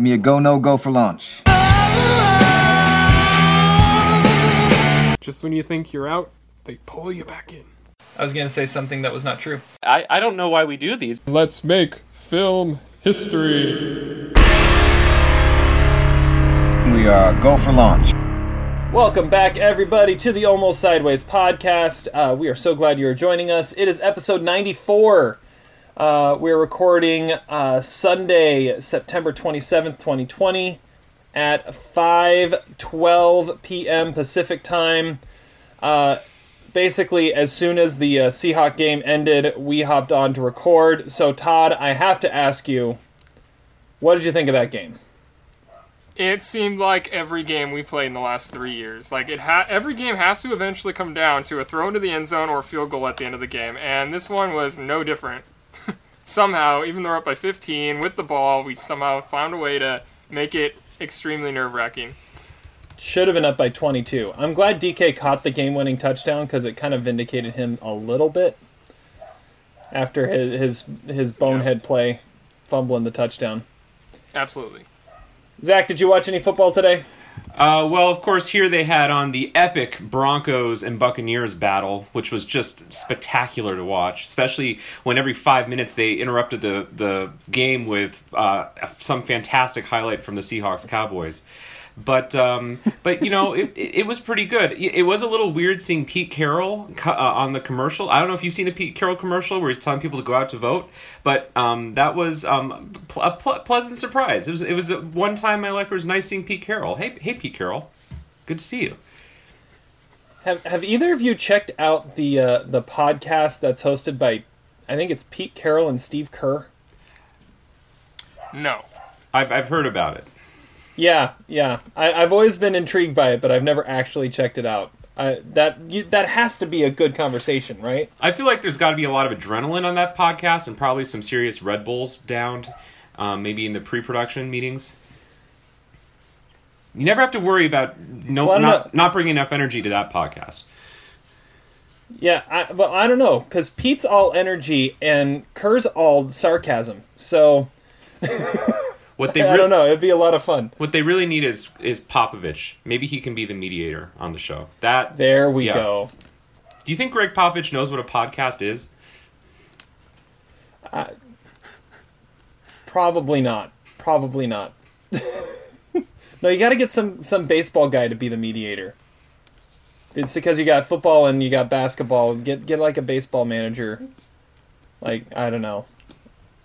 Give me a go, no go for launch. Just when you think you're out, they pull you back in. I was gonna say something that was not true. I, I don't know why we do these. Let's make film history. We are go for launch. Welcome back, everybody, to the Almost Sideways podcast. Uh, we are so glad you are joining us. It is episode 94. Uh, we're recording uh, Sunday, September 27th, 2020, at 5:12 p.m. Pacific time. Uh, basically, as soon as the uh, Seahawk game ended, we hopped on to record. So, Todd, I have to ask you, what did you think of that game? It seemed like every game we played in the last three years. Like it ha- every game has to eventually come down to a throw into the end zone or a field goal at the end of the game, and this one was no different. Somehow, even though we're up by 15 with the ball, we somehow found a way to make it extremely nerve wracking. Should have been up by 22. I'm glad DK caught the game winning touchdown because it kind of vindicated him a little bit after his his, his bonehead play fumbling the touchdown. Absolutely. Zach, did you watch any football today? Uh, well, of course, here they had on the epic Broncos and Buccaneers battle, which was just spectacular to watch. Especially when every five minutes they interrupted the the game with uh, some fantastic highlight from the Seahawks Cowboys. But um, but you know it, it, it was pretty good. It, it was a little weird seeing Pete Carroll co- uh, on the commercial. I don't know if you've seen a Pete Carroll commercial where he's telling people to go out to vote, but um, that was um, pl- a pl- pleasant surprise. It was it was the one time in my life where it was nice seeing Pete Carroll. Hey hey Pete Carroll, good to see you. Have Have either of you checked out the uh, the podcast that's hosted by, I think it's Pete Carroll and Steve Kerr? No. I've I've heard about it. Yeah, yeah. I, I've always been intrigued by it, but I've never actually checked it out. I, that you, that has to be a good conversation, right? I feel like there's got to be a lot of adrenaline on that podcast and probably some serious Red Bulls downed, um, maybe in the pre-production meetings. You never have to worry about no Well, not, know. not bringing enough energy to that podcast. Yeah, I, but I don't know because Pete's all energy and Kerr's all sarcasm. So What they I don't know. It'd be a lot of fun. What they really need is is Popovich. Maybe he can be the mediator on the show. That There we Yeah. go. Do you think Greg Popovich knows what a podcast is? Probably not. Probably not. no, you got to get some some baseball guy to be the mediator. It's because you got football and you got basketball. Get get like a baseball manager. Like I don't know.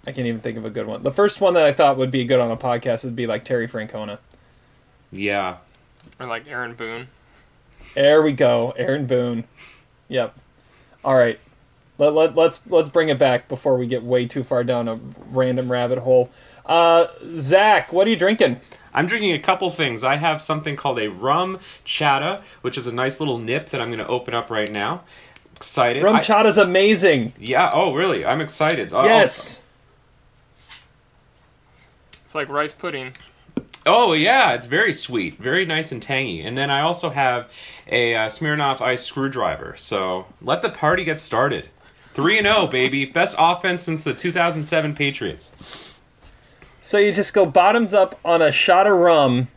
I can't even think of a good one. The first one that I thought would be good on a podcast would be like Terry Francona. Yeah. Or like Aaron Boone. There we go, Aaron Boone. Yep. All right. Let, let, let's let's bring it back before we get way too far down a random rabbit hole. Uh, Zach, what are you drinking? I'm drinking a couple things. I have something called a rum chata, which is a nice little nip that I'm going to open up right now. Excited. Rum I- chata's amazing. Yeah. Oh, really? I'm excited. Uh, Yes. It's like rice pudding. Oh yeah, it's very sweet, very nice and tangy. And then I also have a uh, Smirnoff Ice screwdriver. So let the party get started. Three and zero, baby. Best offense since the 2007 Patriots. So you just go bottoms up on a shot of rum,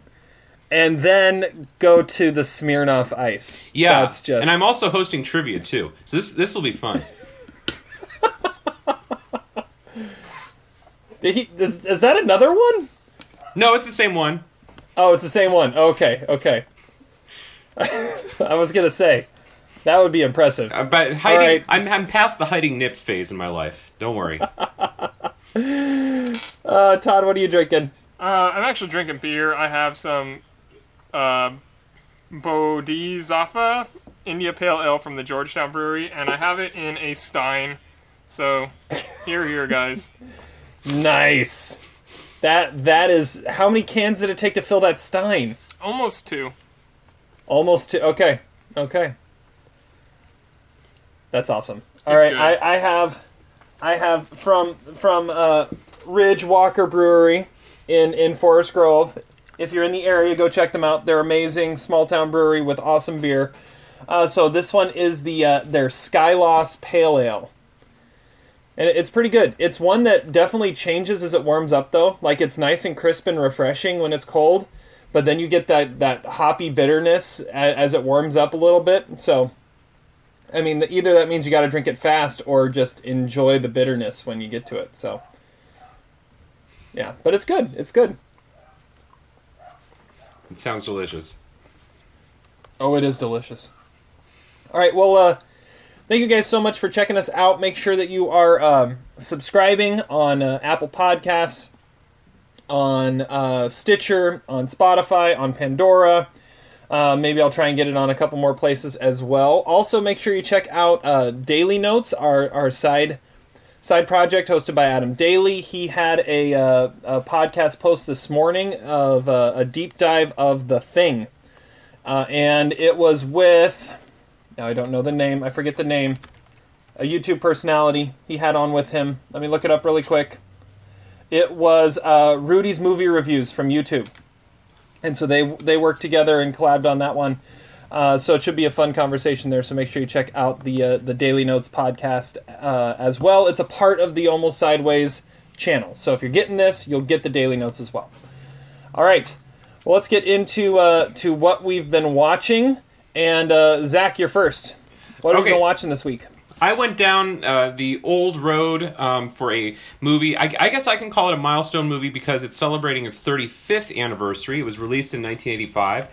and then go to the Smirnoff Ice. Yeah, that's just. And I'm also hosting trivia too, so this this will be fun. Did he, is, is that another one? no, it's the same one. Oh, it's the same one. Okay, okay. I was gonna say that would be impressive. Uh, But hiding, right. I'm I'm past the hiding nips phase in my life. Don't worry. Uh, Todd, what are you drinking? Uh, I'm actually drinking beer. I have some uh, Bodhizafa India Pale Ale from the Georgetown Brewery, and I have it in a Stein. So, here, here, guys. Nice. That that is how many cans did it take to fill that Stein? Almost two. Almost two. Okay, okay. That's awesome. All right, good. I, I have, I have from from uh, Ridgewalker Brewery in in Forest Grove. If you're in the area, go check them out. They're amazing, small town brewery with awesome beer. Uh, so this one is the uh, their Skyloss Pale Ale. And it's pretty good. It's one that definitely changes as it warms up, though. Like it's nice and crisp and refreshing when it's cold, but then you get that that hoppy bitterness as, as it warms up a little bit. So, I mean, either that means you got to drink it fast or just enjoy the bitterness when you get to it. So, yeah, but it's good. It's good. It sounds delicious. Oh, it is delicious. All right, well, uh, thank you guys so much for checking us out. Make sure that you are um, subscribing on uh, Apple Podcasts, on uh, Stitcher, on Spotify, on Pandora. Uh, maybe I'll try and get it on a couple more places as well. Also, make sure you check out uh, Daily Notes, our, our side side project hosted by Adam Daly. He had a, uh, a podcast post this morning of uh, a deep dive of The Thing. Uh, and it was with, now I don't know the name, I forget the name, a YouTube personality he had on with him. Let me look it up really quick. It was uh, Rudy's Movie Reviews from YouTube. And so they, they worked together and collabed on that one. Uh, so it should be a fun conversation there. So make sure you check out the uh, the Daily Notes podcast uh, as well. It's a part of the Almost Sideways channel. So if you're getting this, you'll get the Daily Notes as well. All right. Well, let's get into uh, to what we've been watching. And uh, Zach, you're first. What have you Okay. been watching this week? I went down uh, the old road um, for a movie. I, I guess I can call it a milestone movie because it's celebrating its 35th anniversary. It was released in 1985,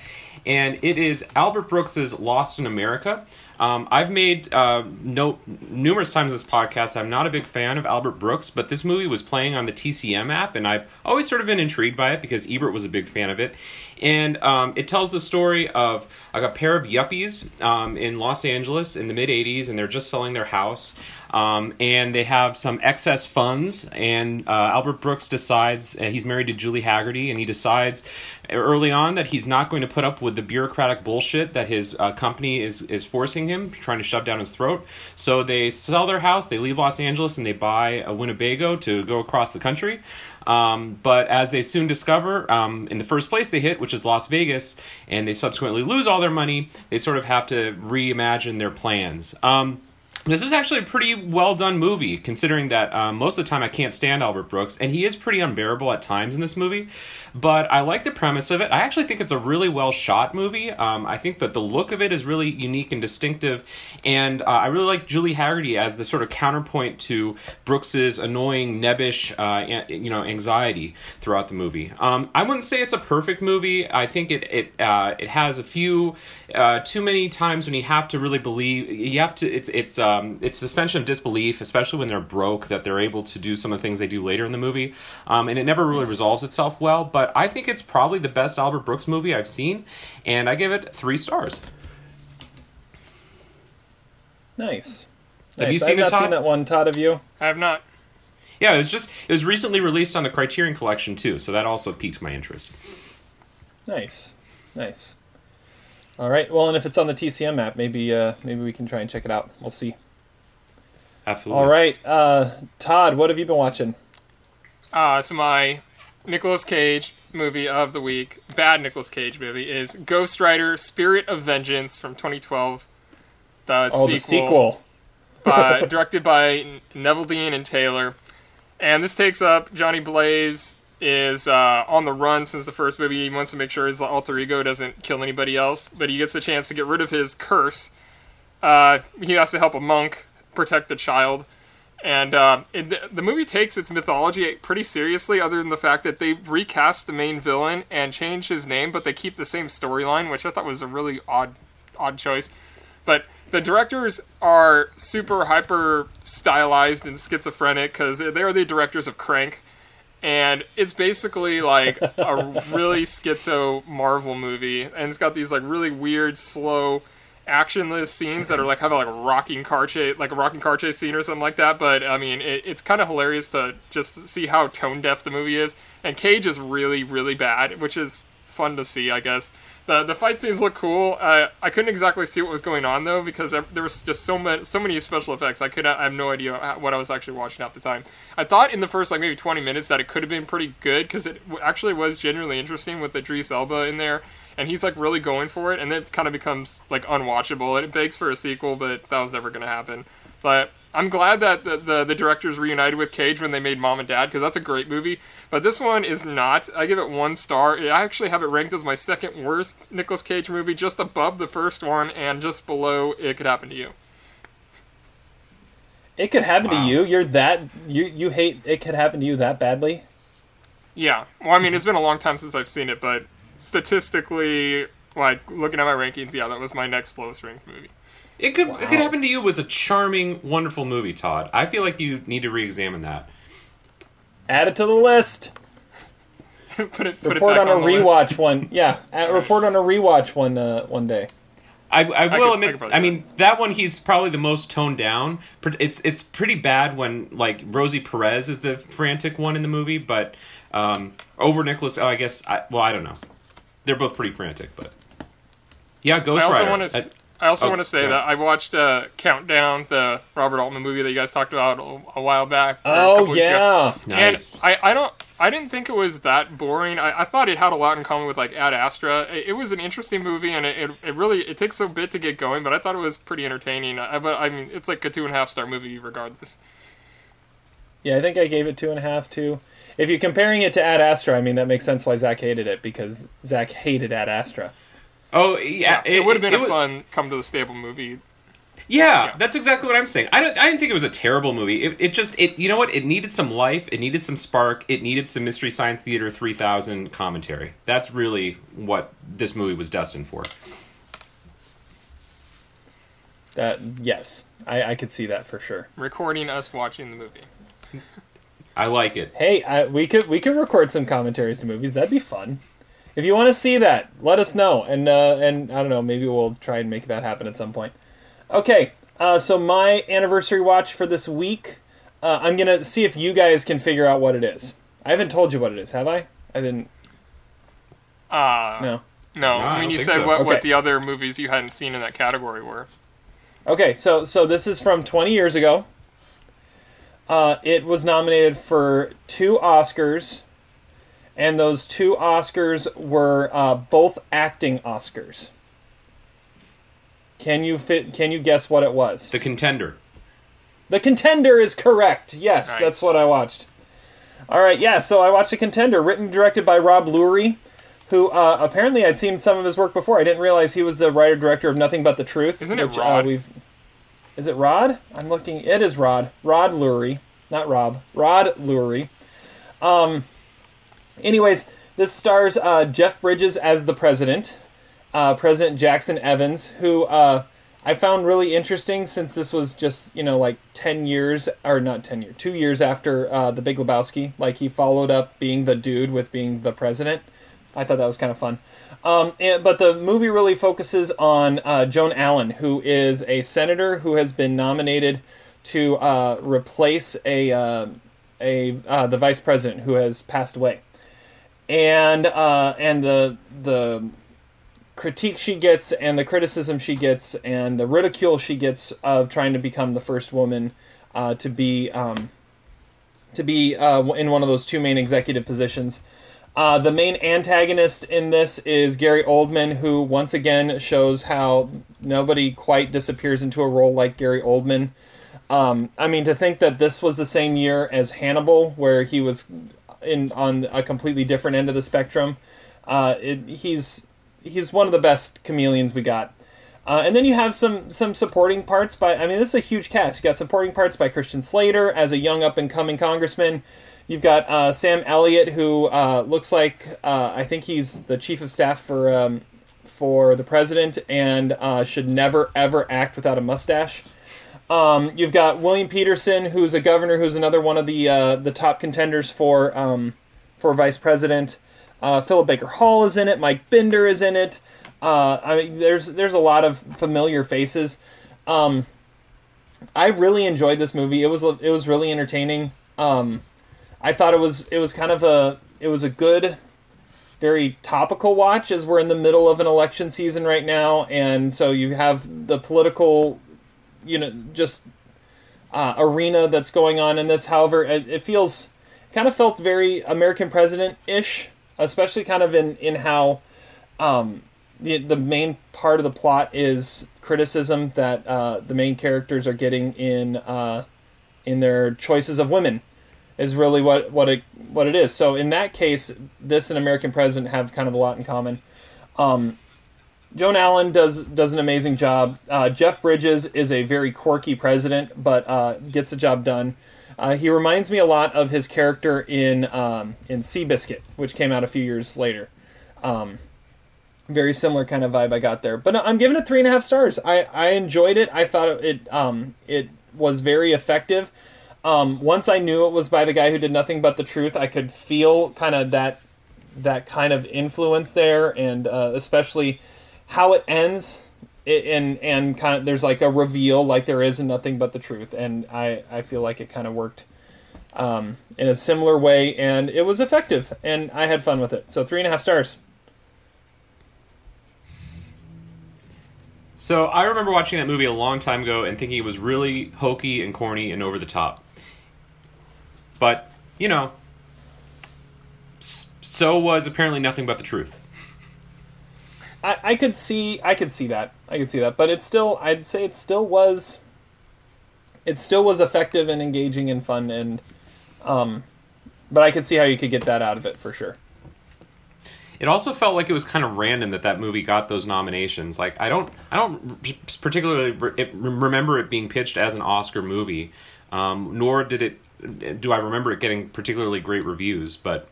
and it is Albert Brooks's Lost in America. Um, I've made uh, note numerous times this podcast. I'm not a big fan of Albert Brooks, but this movie was playing on the TCM app, and I've always sort of been intrigued by it because Ebert was a big fan of it. And um, it tells the story of like a pair of yuppies um, in Los Angeles in the mid '80s, and they're just selling their house. Um, and they have some excess funds, and uh, Albert Brooks decides uh, he's married to Julie Hagerty, and he decides early on that he's not going to put up with the bureaucratic bullshit that his uh, company is is forcing him, trying to shove down his throat. So they sell their house, they leave Los Angeles, and they buy a Winnebago to go across the country. Um, but as they soon discover, um, in the first place they hit, which is Las Vegas, and they subsequently lose all their money, they sort of have to reimagine their plans. Um, this is actually a pretty well done movie, considering that um, most of the time I can't stand Albert Brooks, and he is pretty unbearable at times in this movie. But I like the premise of it. I actually think it's a really well shot movie. Um, I think that the look of it is really unique and distinctive, and uh, I really like Julie Hagerty as the sort of counterpoint to Brooks's annoying, nebbish, uh, you know, anxiety throughout the movie. Um, I wouldn't say it's a perfect movie. I think it it uh, it has a few uh, too many times when you have to really believe. You have to. It's it's um, it's suspension of disbelief, especially when they're broke, that they're able to do some of the things they do later in the movie, um, and it never really resolves itself well. But I think it's probably the best Albert Brooks movie I've seen, and I give it three stars. Nice. Have you seen I've it, not Todd? seen that one. Todd, have you? I have not. Yeah, it was just it was recently released on the Criterion Collection too, so that also piqued my interest. Nice. Nice. All right. Well, and if it's on the TCM app, maybe uh, maybe we can try and check it out. We'll see. Absolutely. All right. Uh, Todd, what have you been watching? Uh, so my Nicolas Cage movie of the week, bad Nicolas Cage movie, is Ghost Rider: Spirit of Vengeance from 2012. The Oh, the sequel. by, directed by Neveldine and Taylor. And this takes up Johnny Blaze is uh, on the run since the first movie. He wants to make sure his alter ego doesn't kill anybody else, but he gets a chance to get rid of his curse. Uh, he has to help a monk protect the child. And uh, it, the, the movie takes its mythology pretty seriously, other than the fact that they recast the main villain and change his name, but they keep the same storyline, which I thought was a really odd, odd choice. But the directors are super hyper stylized and schizophrenic because they are the directors of Crank, and it's basically like a really schizo Marvel movie, and it's got these like really weird, slow, actionless scenes that are like have a like rocking car chase, like a rocking car chase scene or something like that. But I mean, it, it's kind of hilarious to just see how tone deaf the movie is. And Cage is really, really bad, which is fun to see, I guess. The, the fight scenes look cool. Uh, I couldn't exactly see what was going on though because there was just so many so many special effects. I could I have no idea what I was actually watching at the time. I thought in the first like maybe 20 minutes that it could have been pretty good because it actually was genuinely interesting with the Idris Elba in there and he's like really going for it and then it kind of becomes like unwatchable and it begs for a sequel but that was never going to happen. But I'm glad that the, the, the directors reunited with Cage when they made Mom and Dad because that's a great movie. But this one is not. I give it one star. I actually have it ranked as my second worst Nicolas Cage movie, just above the first one and just below It Could Happen to You. It could happen Wow. to you. You're that you you hate it could happen to you that badly. Yeah. Well, I mean, it's been a long time since I've seen it, but statistically, like looking at my rankings, yeah, that was my next lowest ranked movie. It could it could happen to you was a charming, wonderful movie, Todd. I feel like you need to re-examine that. Add it to the list. put it. Put Report it on back a on the list. rewatch one. Yeah, uh, report on a rewatch one uh, one day. I, I will could- admit. could I, mean, that one he's probably the most toned down. It's it's pretty bad when like Rosie Perez is the frantic one in the movie, but um, over Nicolas. Oh, I guess. I, well, I don't know. They're both pretty frantic, but yeah, Ghost I also Rider. want to. I- I also oh, want to say yeah. that I watched uh, Countdown, the Robert Altman movie that you guys talked about a, a while back. or a Oh couple weeks ago. yeah. nice. And I, I don't I didn't think it was that boring. I, I thought it had a lot in common with like Ad Astra. It, it was an interesting movie, and it, it, it really it takes a bit to get going, but I thought it was pretty entertaining. I, but I mean, it's like a two and a half star movie regardless. Yeah, I think I gave it two and a half too. If you're comparing it to Ad Astra, I mean that makes sense why Zach hated it because Zach hated Ad Astra. oh yeah, it, would have been it a wa- fun come to the stable movie. Yeah, Yeah. that's exactly what I'm saying. I don't, I didn't think it was a terrible movie. It, it just it you know what? It needed some life. It needed some spark. It needed some Mystery Science Theater 3000 commentary. That's really what this movie was destined for. That yes, I, I could see that for sure. Recording us watching the movie. I like it. Hey, I, we could we could record some commentaries to movies. That'd be fun. If you want to see that, let us know, and uh, and I don't know, maybe we'll try and make that happen at some point. Okay, uh, so my anniversary watch for this week, uh, I'm gonna see if you guys can figure out what it is. I haven't told you what it is, have I? I didn't. Uh, No. no. I I mean, don't you said so. what, Okay. what the other movies you hadn't seen in that category were. Okay, so so this is from 20 years ago. Uh, it was nominated for two Oscars, and those two Oscars were uh, both acting Oscars. Can you fit? Can you guess what it was? The contender. The Contender is correct. Yes, Nice. that's what I watched. All right, yeah. So I watched The Contender, written and directed by Rob Lurie, who uh, apparently I'd seen some of his work before. I didn't realize he was the writer director of Nothing But the Truth. Isn't it which, Uh, Rod? we've. Is it Rod? I'm looking. It is Rod. Rod Lurie, not Rob. Rod Lurie. Um. Anyways, this stars uh, Jeff Bridges as the president, uh, President Jackson Evans, who uh, I found really interesting since this was just you know like ten years or not ten years, two years after uh, the Big Lebowski. Like he followed up being the dude with being the president. I thought that was kind of fun. Um, and, but the movie really focuses on uh, Joan Allen, who is a senator who has been nominated to uh, replace a uh, a uh, the vice president who has passed away, and uh, and the the critique she gets and the criticism she gets and the ridicule she gets of trying to become the first woman uh, to be um, to be in one of those two main executive positions. Uh, the main antagonist in this is Gary Oldman, who once again shows how nobody quite disappears into a role like Gary Oldman. Um, I mean, to think that this was the same year as Hannibal, where he was in on a completely different end of the spectrum. Uh, it, he's he's one of the best chameleons we got. Uh, and then you have some some supporting parts by I mean this is a huge cast. You got supporting parts by Christian Slater as a young up and coming congressman. You've got uh, Sam Elliott who uh, looks like uh, I think he's the chief of staff for um, for the president and uh, should never ever act without a mustache. Um, you've got William Petersen, who's a governor, who's another one of the uh, the top contenders for um, for vice president. Uh, Philip Baker Hall is in it. Mike Binder is in it. I mean, there's there's a lot of familiar faces. Um, I really enjoyed this movie. It was it was really entertaining. Um, I thought it was it was kind of a it was a good, very topical watch as we're in the middle of an election season right now, and so you have the political, you know, just uh, arena that's going on in this. However, it, it feels kind of felt very American president ish, especially kind of in in how um, the the main part of the plot is criticism that uh, the main characters are getting in uh, in their choices of women is really what what it what it is. So in that case, this and American President have kind of a lot in common. Um, Joan Allen does does an amazing job. Uh, Jeff Bridges is a very quirky president, but uh, gets the job done. Uh, he reminds me a lot of his character in um, in Seabiscuit, which came out a few years later. Um, very similar kind of vibe I got there. But I'm giving it three and a half stars. I, I enjoyed it. I thought it um, it was very effective. Um, once I knew it was by the guy who did nothing but the truth, I could feel kind of that that kind of influence there, and uh, especially how it ends. It, and and kind of there's like a reveal like there is in nothing but the truth and i i feel like it kind of worked um, in a similar way and it was effective and i had fun with it so three and a half stars So I remember watching that movie a long time ago and thinking it was really hokey and corny and over the top. But, you know, so was apparently nothing but the truth. I, I could see I could see that I could see that, but it still I'd say it still was it still was effective and engaging and fun and um, but I could see how you could get that out of it for sure. It also felt like it was kind of random that that movie got those nominations. Like I don't, I don't particularly re- remember it being pitched as an Oscar movie, um, nor did it. Do I remember it getting particularly great reviews? But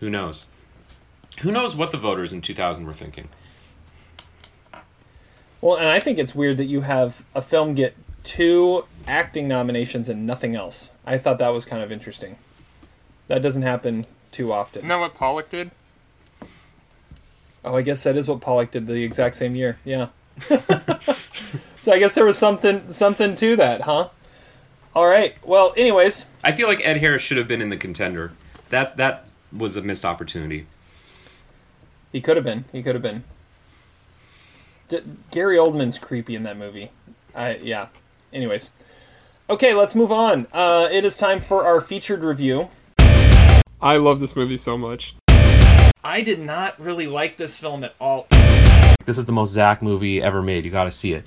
who knows? Who knows what the voters in 2000 were thinking? Well, and I think it's weird that you have a film get two acting nominations and nothing else. I thought that was kind of interesting. That doesn't happen too often. Isn't that what Pollock did? Oh, I guess that is what Pollock did the exact same year. Yeah. so I guess there was something something to that, huh? All right. Well, anyways, I feel like Ed Harris should have been in the contender. That that was a missed opportunity. he could have been. He could have been. D- Gary Oldman's creepy in that movie. I yeah. Anyways. Okay, let's move on. Uh, it is time for our featured review. I love this movie so much. I did not really like this film at all. This is the most Zach movie ever made. You got to see it.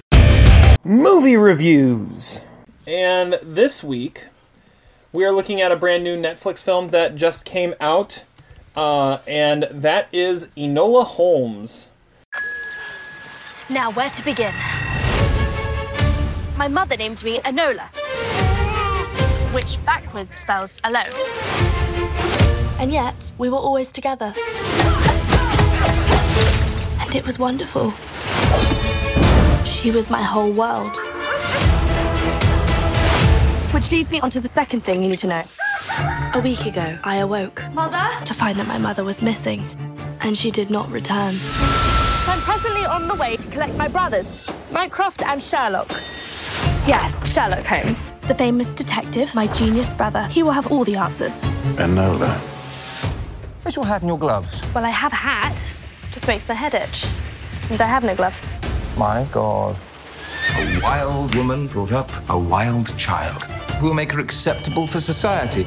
movie reviews. And this week, we are looking at a brand new Netflix film that just came out, uh, and that is Enola Holmes. Now, where to begin? My mother named me Enola, which backwards spells alone. And yet, we were always together. And it was wonderful. She was my whole world. Which leads me on to the second thing you need to know. A week ago, I awoke. Mother? To find that my mother was missing, and she did not return. I'm presently on the way to collect my brothers, Mycroft and Sherlock. Yes, Sherlock Holmes. The famous detective, my genius brother. He will have all the answers. Enola. Where's your hat and your gloves? Well, I have a hat. Just makes my head itch. And I have no gloves. My God. A wild woman brought up a wild child. Who will make her acceptable for society?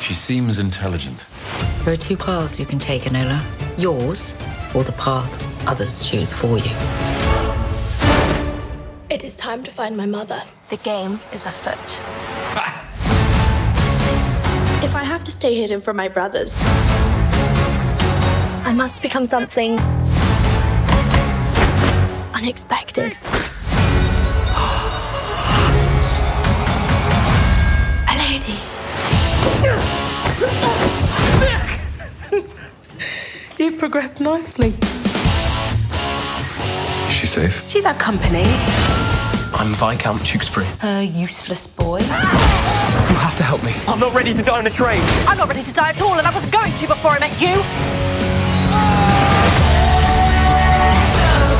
She seems intelligent. There are two paths you can take, Enola. Yours, or the path others choose for you. It is time to find my mother. The game is afoot. If I have to stay hidden from my brothers, I must become something unexpected. You've progressed nicely. Is she safe? She's our company. I'm Viscount Tewkesbury. A useless boy. You have to help me. I'm not ready to die on a train. I'm not ready to die at all, and I wasn't going to before I met you.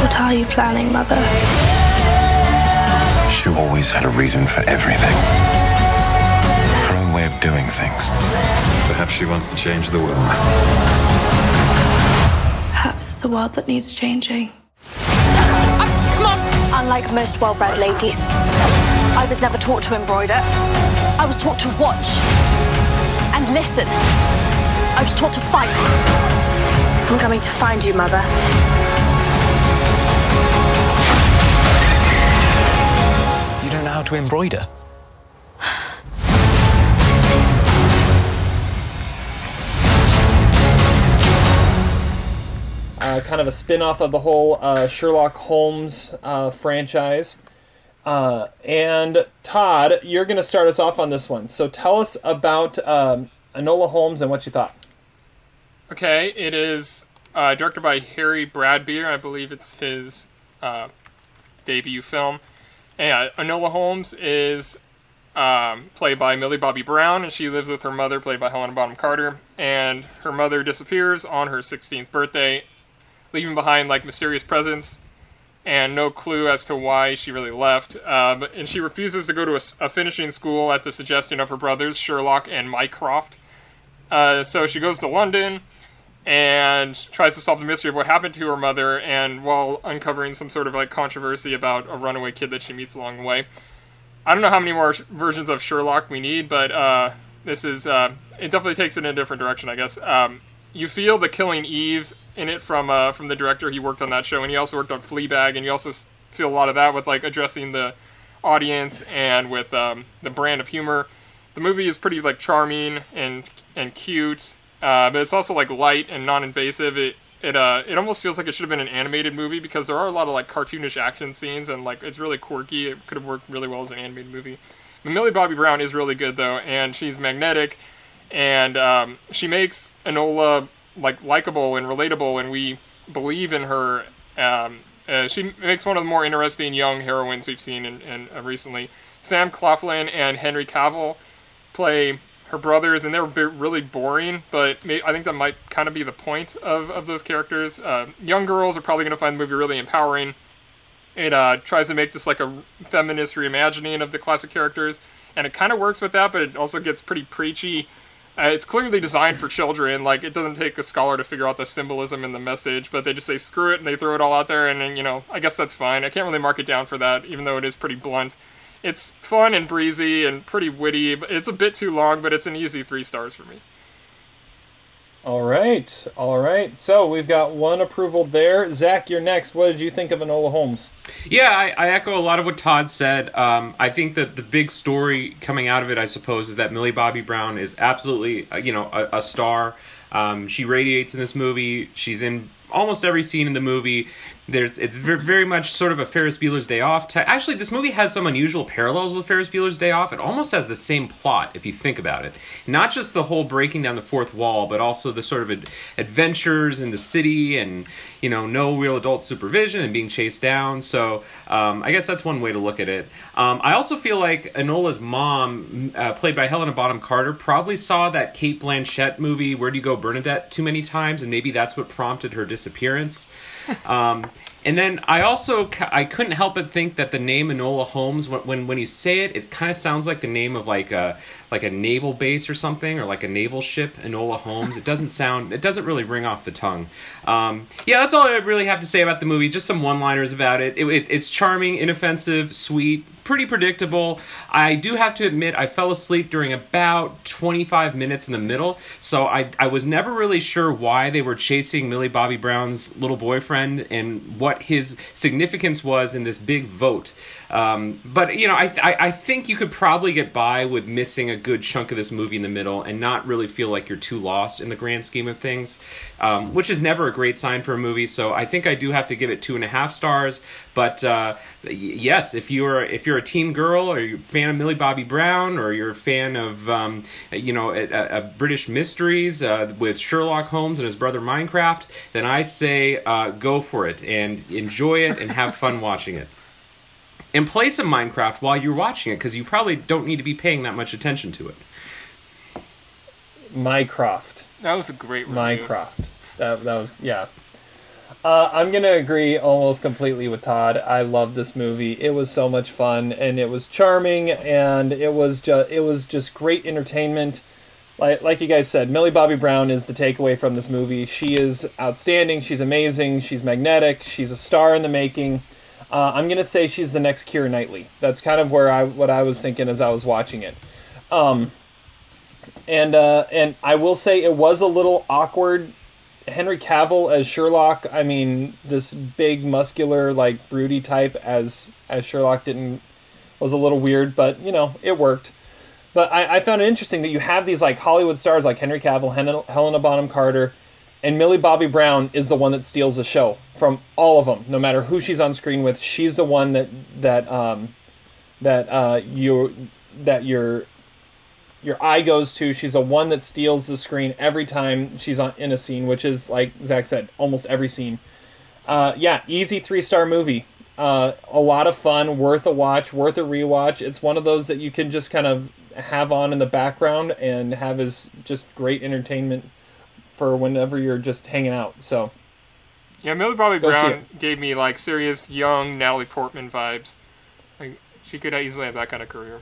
What are you planning, Mother? She always had a reason for everything. Doing things. Perhaps she wants to change the world. Perhaps it's a world that needs changing. Uh, come on! Unlike most well bred ladies, I was never taught to embroider. I was taught to watch and listen. I was taught to fight. I'm coming to find you, Mother. You don't know how to embroider? Uh, kind of a spin-off of the whole uh, Sherlock Holmes uh, franchise. Uh, and Todd, you're going to start us off on this one. So tell us about um, Enola Holmes and what you thought. Okay, it is uh, directed by Harry Bradbeer. I believe it's his uh, debut film. And Enola Holmes is um, played by Millie Bobby Brown, and she lives with her mother, played by Helena Bonham Carter. And her mother disappears on her 16th birthday, leaving behind like mysterious presents and no clue as to why she really left. But, and she refuses to go to a, a, finishing school at the suggestion of her brothers, Sherlock and Mycroft. Uh, so she goes to London and tries to solve the mystery of what happened to her mother, and while uncovering some sort of like controversy about a runaway kid that she meets along the way. I don't know how many more versions of Sherlock we need, but uh, this is uh, it definitely takes it in a different direction, I guess. Um, you feel the Killing Eve in it from uh, from the director. He worked on that show, and he also worked on Fleabag, and you also feel a lot of that with like addressing the audience and with um, the brand of humor. The movie is pretty like charming and and cute, uh, but it's also like light and non-invasive. It it uh it almost feels like it should have been an animated movie because there are a lot of like cartoonish action scenes and like it's really quirky. It could have worked really well as an animated movie. But Millie Bobby Brown is really good though, and she's magnetic, and um, she makes Enola like likable and relatable, and we believe in her. Um, uh, she makes one of the more interesting young heroines we've seen in, in uh, recently. Sam Claflin and Henry Cavill play her brothers, and they're really boring. But may- I think that might kind of be the point of, of those characters. Uh, young girls are probably going to find the movie really empowering. It uh, tries to make this like a feminist reimagining of the classic characters, and it kind of works with that, but it also gets pretty preachy uh, it's clearly designed for children. Like it doesn't take a scholar to figure out the symbolism and the message, but they just say screw it and they throw it all out there, and then, you know I guess that's fine. I can't really mark it down for that, even though it is pretty blunt. It's fun and breezy and pretty witty. But it's a bit too long, but it's an easy three stars for me. All right, all right. So we've got one approval there. Zach, you're next. What did you think of Enola Holmes? Yeah, I, I echo a lot of what Todd said. Um, I think that the big story coming out of it, I suppose, is that Millie Bobby Brown is absolutely, uh, you know, a, a star. Um, she radiates in this movie. She's in almost every scene in the movie. There's it's very much sort of a Ferris Bueller's Day Off. Actually, this movie has some unusual parallels with Ferris Bueller's Day Off. It almost has the same plot if you think about it. Not just the whole breaking down the fourth wall, but also the sort of ad- adventures in the city and you know no real adult supervision and being chased down. So um, I guess that's one way to look at it. Um, I also feel like Enola's mom, uh, played by Helena Bonham Carter, probably saw that Cate Blanchett movie Where Do You Go Bernadette too many times, and maybe that's what prompted her disappearance. Um, and then I also I couldn't help but think that the name Enola Holmes when when, when you say it, it kind of sounds like the name of like a like a naval base or something or like a naval ship. Enola Holmes. It doesn't sound. It doesn't really ring off the tongue. Um, yeah, that's all I really have to say about the movie. Just some one-liners about it. it, it it's charming, inoffensive, sweet, pretty predictable. I do have to admit I fell asleep during about 25 minutes in the middle, so I I was never really sure why they were chasing Millie Bobby Brown's little boyfriend and what his significance was in this big vote. Um, but you know, I, I, I think you could probably get by with missing a good chunk of this movie in the middle and not really feel like you're too lost in the grand scheme of things, um, which is never a great sign for a movie. So I think I do have to give it two and a half stars. But uh, yes, if you're if you're a teen girl or you're a fan of Millie Bobby Brown or you're a fan of um, you know a, a British mysteries uh, with Sherlock Holmes and his brother Minecraft, then I say uh, go for it and enjoy it and have fun watching it and play some Minecraft while you're watching it because you probably don't need to be paying that much attention to it. Minecraft. That was a great review. Minecraft. That that was yeah. Uh, I'm gonna agree almost completely with Todd. I love this movie. It was so much fun, and it was charming, and it was just it was just great entertainment. Like like you guys said, Millie Bobby Brown is the takeaway from this movie. She is outstanding. She's amazing. She's magnetic. She's a star in the making. Uh, I'm gonna say she's the next Keira Knightley. That's kind of where I what I was thinking as I was watching it. Um, and uh, and I will say it was a little awkward Henry Cavill as Sherlock. I mean, this big, muscular, like broody type as as Sherlock didn't was a little weird, but you know it worked. But I, I found it interesting that you have these like Hollywood stars like Henry Cavill, Hen- Helena Bonham Carter, and Millie Bobby Brown is the one that steals the show from all of them. No matter who she's on screen with, she's the one that that um, that uh, you that your your eye goes to. She's the one that steals the screen every time she's on in a scene, which is like Zach said, almost every scene. Uh, yeah, easy three star movie. Uh, a lot of fun, worth a watch, worth a rewatch. It's one of those that you can just kind of have on in the background and have as just great entertainment for whenever you're just hanging out. So Yeah, Millie Bobby Go Brown gave me like serious young Natalie Portman vibes. Like she could easily have that kind of career.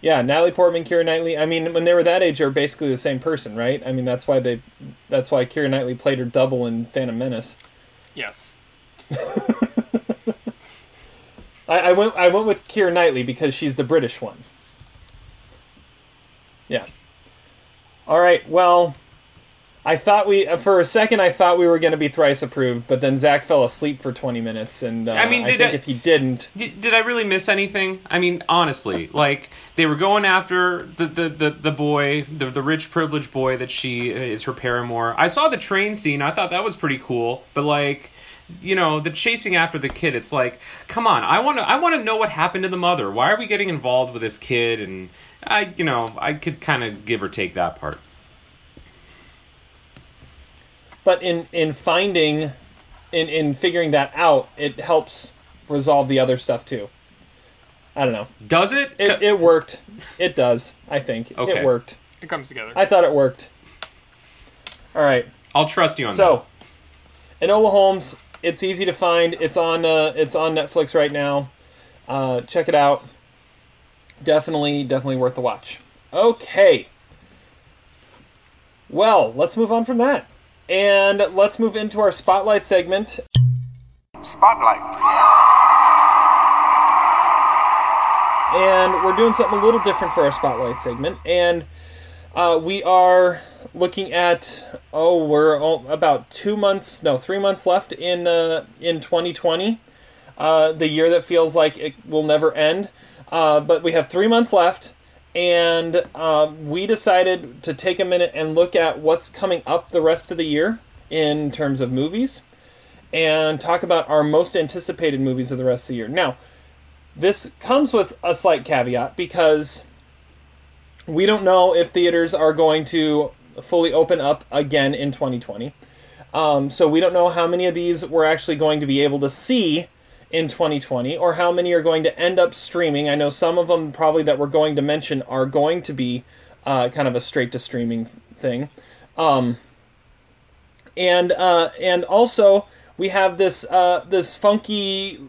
yeah, Natalie Portman, Keira Knightley. I mean, when they were that age, they were basically the same person, right? I mean, that's why they, that's why Keira Knightley played her double in Phantom Menace. Yes. I, I went I went with Keira Knightley because she's the British one. Yeah. All right. Well, I thought we for a second I thought we were going to be thrice approved, but then Zach fell asleep for twenty minutes, and uh, I mean, I think I- if he didn't, Did, did I really miss anything? I mean, honestly, like they were going after the the, the, the boy, the, the rich privileged boy that she is her paramour. I saw the train scene. I thought that was pretty cool, but like, you know, the chasing after the kid. It's like, come on, I want to I want to know what happened to the mother. Why are we getting involved with this kid? And I, you know, I could kind of give or take that part. But in in finding, in in figuring that out, it helps resolve the other stuff too. I don't know. Does it? It, it worked. It does. I think Okay. it worked. It comes together. I thought it worked. All right. I'll trust you on that. So, Enola Holmes. It's easy to find. It's on. Uh, it's on Netflix right now. Uh, check it out. Definitely, definitely worth the watch. Okay. Well, let's move on from that, and let's move into our spotlight segment. Spotlight. and we're doing something a little different for our spotlight segment and uh, we are looking at oh we're all, about two months no three months left in uh, in 2020 uh, the year that feels like it will never end uh, but we have three months left and uh, we decided to take a minute and look at what's coming up the rest of the year in terms of movies and talk about our most anticipated movies of the rest of the year now this comes with a slight caveat because we don't know if theaters are going to fully open up again in 2020. Um, so we don't know how many of these we're actually going to be able to see in 2020 or how many are going to end up streaming. I know some of them probably that we're going to mention are going to be uh, kind of a straight to streaming thing. Um, and uh, and also we have this uh, this funky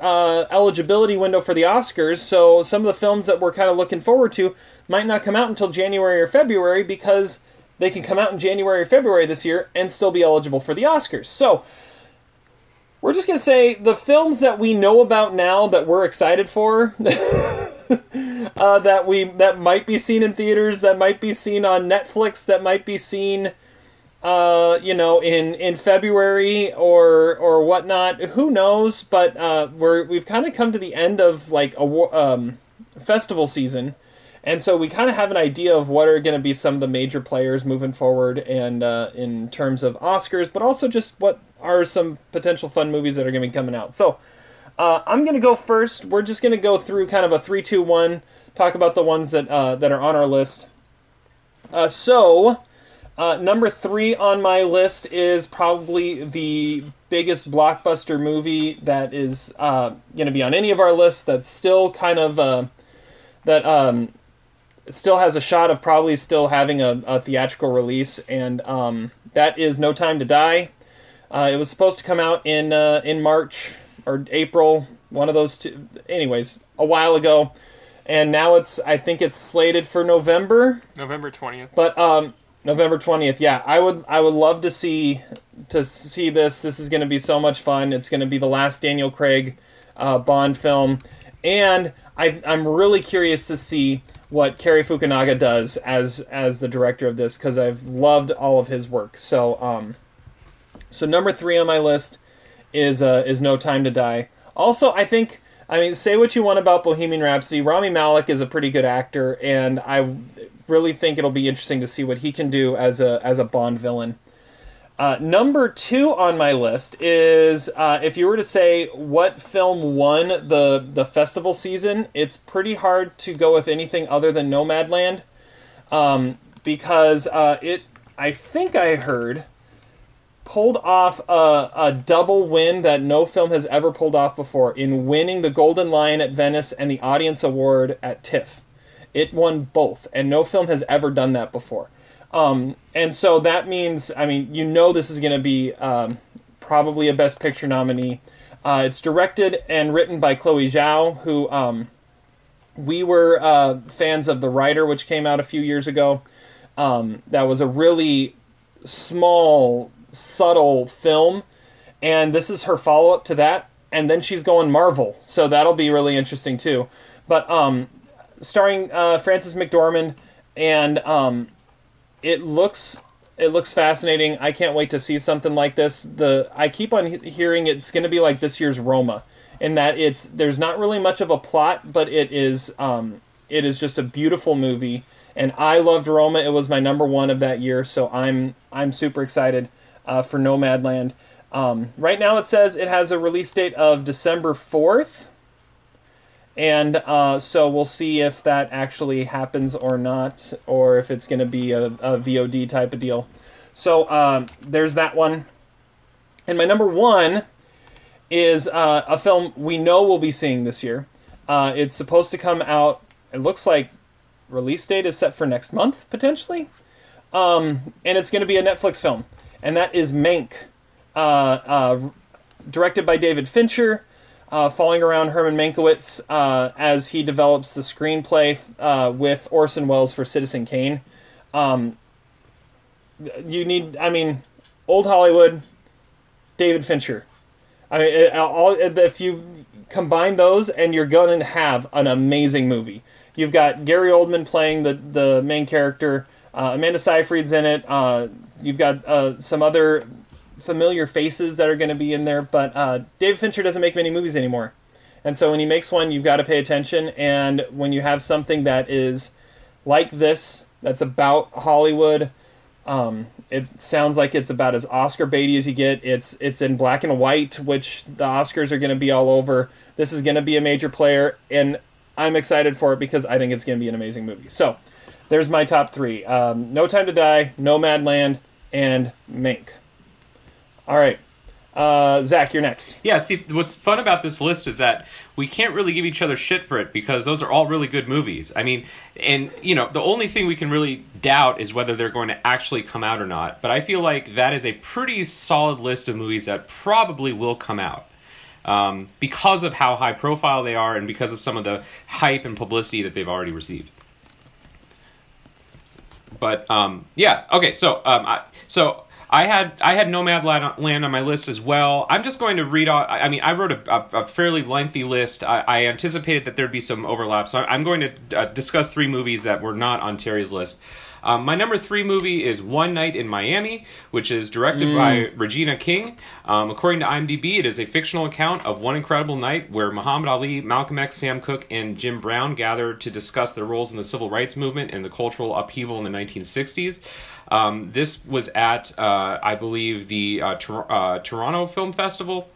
uh, eligibility window for the Oscars, so some of the films that we're kind of looking forward to might not come out until January or February because they can come out in January or February this year and still be eligible for the Oscars. So we're just gonna say the films that we know about now that we're excited for, uh, that we that might be seen in theaters, that might be seen on Netflix, that might be seen uh, you know, in in February or or whatnot. Who knows? But uh, we're we've kind of come to the end of like a um, festival season, and so we kind of have an idea of what are going to be some of the major players moving forward, and uh, in terms of Oscars, but also just what are some potential fun movies that are going to be coming out. So. Uh, I'm gonna go first. We're just gonna go through kind of a three, two, one. Talk about the ones that uh, that are on our list. Uh, so, uh, number three on my list is probably the biggest blockbuster movie that is uh, going to be on any of our lists. That's still kind of uh, that um, still has a shot of probably still having a, a theatrical release, and um, that is No Time to Die. Uh, it was supposed to come out in uh, in March or April, one of those two. Anyways, a while ago, and now it's I think it's slated for November. November 20th. But um, November twentieth, yeah, I would I would love to see to see this. This is going to be so much fun. It's going to be the last Daniel Craig uh, Bond film, and I I'm really curious to see what Cary Fukunaga does as as the director of this because I've loved all of his work. So um, so number three on my list is uh, is No Time to Die. Also, I think I mean say what you want about Bohemian Rhapsody. Rami Malek is a pretty good actor, and I really think it'll be interesting to see what he can do as a as a Bond villain. Uh, number two on my list is uh, if you were to say what film won the the festival season, it's pretty hard to go with anything other than Nomadland, um, because uh, it I think I heard pulled off a, a double win that no film has ever pulled off before in winning the Golden Lion at Venice and the Audience Award at TIFF. It won both, and no film has ever done that before. Um, and so that means, I mean, you know, this is going to be um, probably a Best Picture nominee. Uh, it's directed and written by Chloe Zhao, who um, we were uh, fans of The Rider, which came out a few years ago. Um, that was a really small, subtle film, and this is her follow up to that. And then she's going Marvel, so that'll be really interesting too. But um, starring uh, Frances McDormand and um, it looks it looks fascinating. I can't wait to see something like this. The I keep on hearing it's going to be like this year's Roma, in that it's there's not really much of a plot, but it is um, it is just a beautiful movie. And I loved Roma. It was my number one of that year, so I'm I'm super excited uh, for Nomadland. Um, right now, it says it has a release date of December fourth, and uh, so we'll see if that actually happens or not, or if it's going to be a, a, VOD type of deal. So um, there's that one. And my number one is uh, a film we know we'll be seeing this year. Uh, it's supposed to come out. It looks like release date is set for next month potentially, um, and it's going to be a Netflix film, and that is Mank, uh, uh, directed by David Fincher uh, following around Herman Mankiewicz uh, as he develops the screenplay uh, with Orson Welles for Citizen Kane. Um, you need, I mean, old Hollywood, David Fincher. I mean, all if you combine those, and you're going to have an amazing movie. You've got Gary Oldman playing the the main character. Uh, Amanda Seyfried's in it. Uh, you've got uh, some other familiar faces that are going to be in there, but uh, David Fincher doesn't make many movies anymore. And so when he makes one, you've got to pay attention. And when you have something that is like this, that's about Hollywood, um, it sounds like it's about as Oscar baity as you get. It's it's in black and white, which the Oscars are going to be all over. This is going to be a major player, and I'm excited for it because I think it's going to be an amazing movie. So there's my top three: um, No Time to Die, Nomadland, and Mank. All right. Uh, Zach, you're next. Yeah, see, what's fun about this list is that we can't really give each other shit for it because those are all really good movies. I mean, and, you know, the only thing we can really doubt is whether they're going to actually come out or not. But I feel like that is a pretty solid list of movies that probably will come out. Um, because of how high profile they are and because of some of the hype and publicity that they've already received. But um, yeah, okay. So um, I, so I had I had Nomad Land on my list as well. I'm just going to read off. I mean, I wrote a, a, fairly lengthy list. I, I, anticipated that there'd be some overlap, so I'm going to uh, discuss three movies that were not on Terry's list. Um, my number three movie is One Night in Miami, which is directed mm. by Regina King. Um, according to IMDb, it is a fictional account of one incredible night where Muhammad Ali, Malcolm X, Sam Cooke, and Jim Brown gathered to discuss their roles in the civil rights movement and the cultural upheaval in the 1960s. Um, this was at, uh, I believe, the uh, Tor- uh, Toronto Film Festival.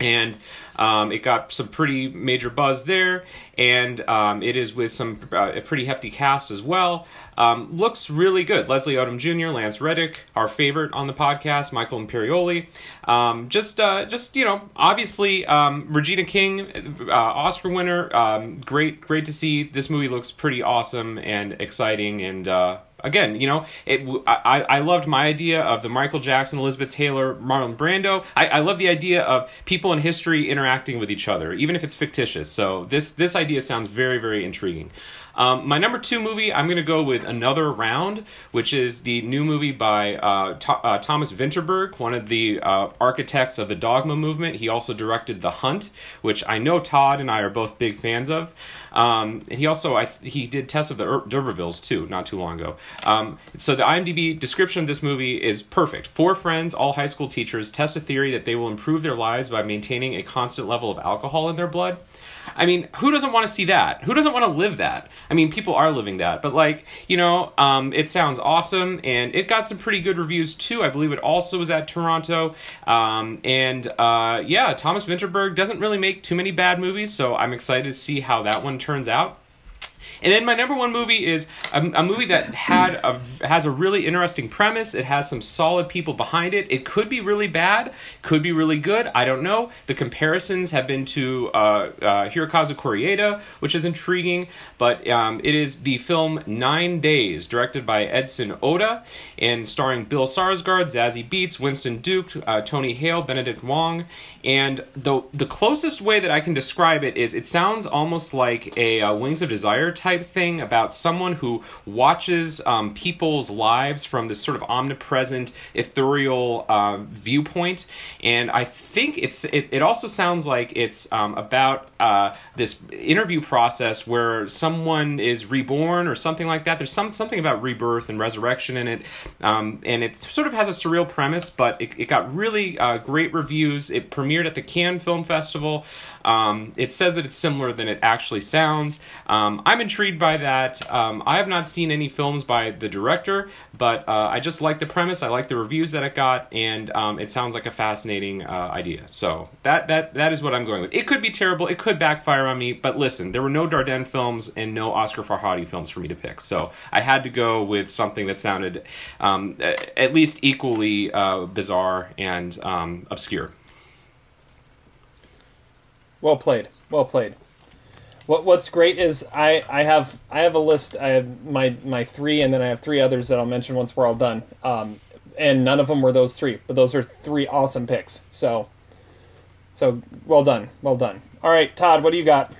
And um, it got some pretty major buzz there, and um, it is with some uh, a pretty hefty cast as well. Um, looks really good. Leslie Odom Jr., Lance Reddick, our favorite on the podcast, Michael Imperioli. Um, just, uh, just you know, obviously um, Regina King, uh, Oscar winner. Um, great, great to see. This movie looks pretty awesome and exciting, and uh, again, you know, it. I, I loved my idea of the Michael Jackson, Elizabeth Taylor, Marlon Brando. I, I love the idea of people in history interacting with each other, even if it's fictitious. So this this idea sounds very very intriguing. Um, my number two movie, I'm going to go with Another Round, which is the new movie by uh, Th- uh, Thomas Vinterberg, one of the uh, architects of the Dogma movement. He also directed The Hunt, which I know Todd and I are both big fans of. Um, and he also I, he did Tess of the Ur- D'Urbervilles too, not too long ago. Um, so the IMDb description of this movie is perfect. Four friends, all high school teachers, test a theory that they will improve their lives by maintaining a constant level of alcohol in their blood. I mean, who doesn't want to see that? Who doesn't want to live that? I mean, people are living that, but like, you know, um, it sounds awesome, and it got some pretty good reviews too. I believe it also was at Toronto, um, and uh, yeah, Thomas Vinterberg doesn't really make too many bad movies, so I'm excited to see how that one turns out. And then my number one movie is a, a movie that had a, has a really interesting premise. It has some solid people behind it. It could be really bad, could be really good. I don't know. The comparisons have been to uh, uh, Hirokazu Koreeda, which is intriguing. But um, it is the film Nine Days, directed by Edson Oda, and starring Bill Sarsgaard, Zazie Beetz, Winston Duke, uh, Tony Hale, Benedict Wong. And the the closest way that I can describe it is, it sounds almost like a uh, Wings of Desire type thing about someone who watches um, people's lives from this sort of omnipresent, ethereal uh, viewpoint. And I think it's it, it also sounds like it's um, about uh, this interview process where someone is reborn or something like that. There's some something about rebirth and resurrection in it, um, and it sort of has a surreal premise, but it, it got really uh, great reviews. It premiered at the Cannes Film Festival. Um, it says that it's similar than it actually sounds. Um, I'm intrigued by that. Um, I have not seen any films by the director, but uh, I just like the premise. I like the reviews that it got, and um, it sounds like a fascinating uh, idea. So that that that is what I'm going with. It could be terrible. It could backfire on me. But listen, there were no Dardenne films and no Asghar Farhadi films for me to pick, so I had to go with something that sounded um, at least equally uh, bizarre and um, obscure. Well played. Well played. What What's great is I, I have I have a list. I have my my three, and then I have three others that I'll mention once we're all done. Um, and none of them were those three, but those are three awesome picks. So, so well done, well done. All right, Todd, what do you got?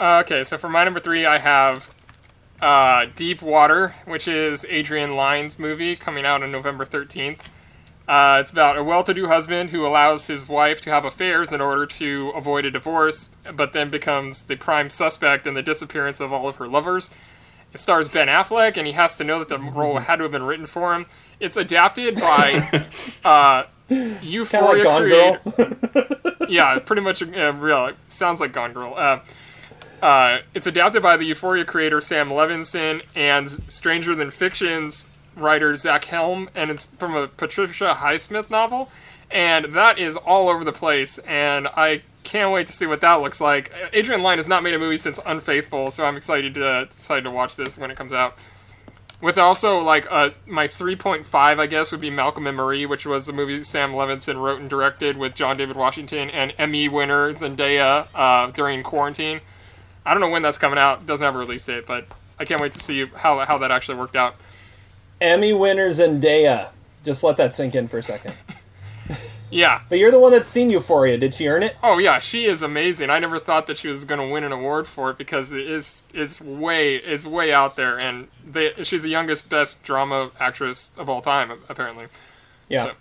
Uh, okay, so for my number three, I have uh, Deep Water, which is Adrian Lyne's movie coming out on November 13th. Uh, it's about a well to do husband who allows his wife to have affairs in order to avoid a divorce, but then becomes the prime suspect in the disappearance of all of her lovers. It stars Ben Affleck, and he has to know that the role had to have been written for him. It's adapted by uh, Euphoria creator. yeah, pretty much uh, real. Sounds like Gone Girl. Uh, uh, it's adapted by the Euphoria creator Sam Levinson and Stranger Than Fiction's writer Zach Helm, and it's from a Patricia Highsmith novel, and that is all over the place, and I can't wait to see what that looks like. Adrian Lyne has not made a movie since Unfaithful, so I'm excited to excited to watch this when it comes out. With also like uh, my 3.5, I guess, would be Malcolm and Marie, which was the movie Sam Levinson wrote and directed with John David Washington and Emmy winner Zendaya uh, during quarantine. I don't know when that's coming out; doesn't have a release date, but I can't wait to see how how that actually worked out. Emmy winner Zendaya. Just let that sink in for a second. Yeah. But you're the one that's seen Euphoria. Did she earn it? Oh yeah, she is amazing. I never thought that she was going to win an award for it because it is it's way it's way out there, and they, she's the youngest best drama actress of all time apparently. Yeah. So.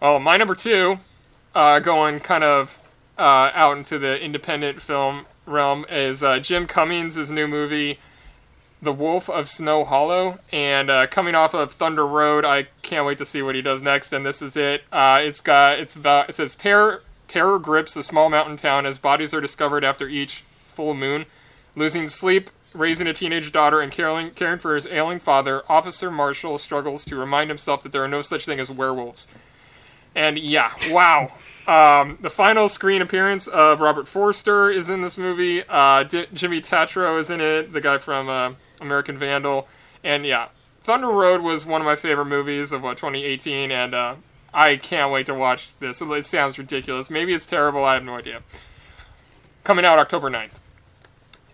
Well, my number two, uh, going kind of uh, out into the independent film realm, is uh, Jim Cummings' new movie, The Wolf of Snow Hollow, and uh, coming off of Thunder Road, I can't wait to see what he does next. And this is it. Uh, it's got it's about it says terror terror grips a small mountain town as bodies are discovered after each full moon, losing sleep. Raising a teenage daughter and caring, caring for his ailing father, Officer Marshall struggles to remind himself that there are no such thing as werewolves. And yeah, wow. Um, the final screen appearance of Robert Forster is in this movie. Uh, D- Jimmy Tatro is in it, the guy from uh, American Vandal. And yeah, Thunder Road was one of my favorite movies of what 2018, and uh, I can't wait to watch this. It sounds ridiculous. Maybe it's terrible. I have no idea. Coming out October 9th.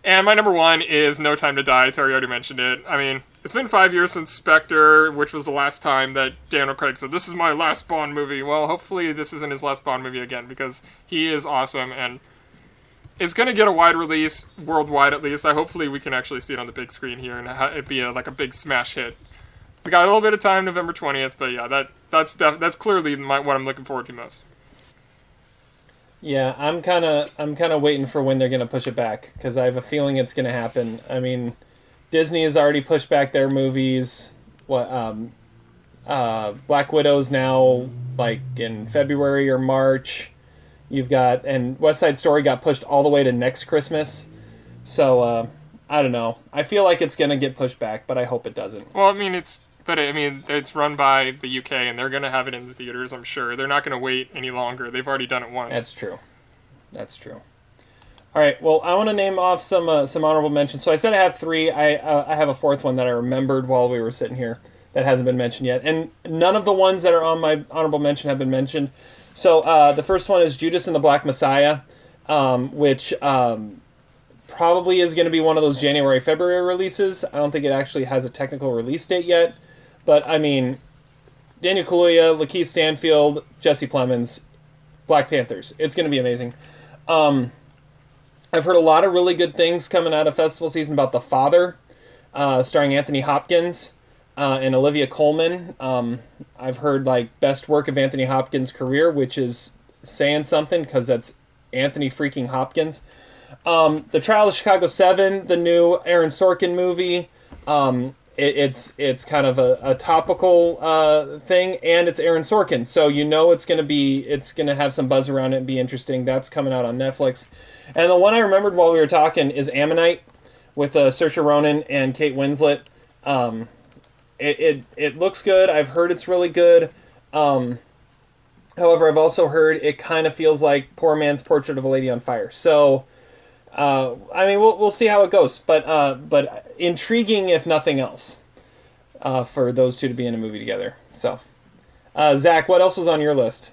And my number one is No Time to Die. Terry already mentioned it. I mean, it's been five years since Spectre, which was the last time that Daniel Craig said, This is my last Bond movie. Well, hopefully, this isn't his last Bond movie again because he is awesome. And it's going to get a wide release worldwide at least. I hopefully we can actually see it on the big screen here and ha- it be a, like a big smash hit. We got a little bit of time, November twentieth, but yeah, that that's def- that's clearly my, what I'm looking forward to most. Yeah, I'm kind of I'm kind of waiting for when they're gonna push it back because I have a feeling it's gonna happen. I mean, Disney has already pushed back their movies. What um, uh, Black Widow's now like in February or March. You've got and West Side Story got pushed all the way to next Christmas. So uh, I don't know. I feel like it's gonna get pushed back, but I hope it doesn't. Well, I mean, it's but I mean, it's run by the UK, and they're gonna have it in the theaters. I'm sure they're not gonna wait any longer. They've already done it once. That's true. That's true. All right. Well, I want to name off some uh, some honorable mentions. So I said I have three. I uh, I have a fourth one that I remembered while we were sitting here that hasn't been mentioned yet, and none of the ones that are on my honorable mention have been mentioned. So uh, the first one is Judas and the Black Messiah, um, which um, probably is going to be one of those January February releases. I don't think it actually has a technical release date yet, but I mean, Daniel Kaluuya, Lakeith Stanfield, Jesse Plemons, Black Panthers. It's going to be amazing. Um, I've heard a lot of really good things coming out of festival season about The Father, uh, starring Anthony Hopkins uh, and Olivia Colman. Um, I've heard like best work of Anthony Hopkins' career, which is saying something because that's Anthony freaking Hopkins. Um, the Trial of Chicago Seven, the new Aaron Sorkin movie. Um, it, it's it's kind of a, a topical uh, thing, and it's Aaron Sorkin, so you know it's gonna be it's gonna have some buzz around it and be interesting. That's coming out on Netflix. And the one I remembered while we were talking is Ammonite with uh, Saoirse Ronan and Kate Winslet. Um, it, it it looks good. I've heard it's really good. Um, however, I've also heard it kind of feels like Poor Man's Portrait of a Lady on Fire. So, uh, I mean, we'll we'll see how it goes. But uh, but intriguing if nothing else, uh, for those two to be in a movie together. So, uh, Zach, what else was on your list?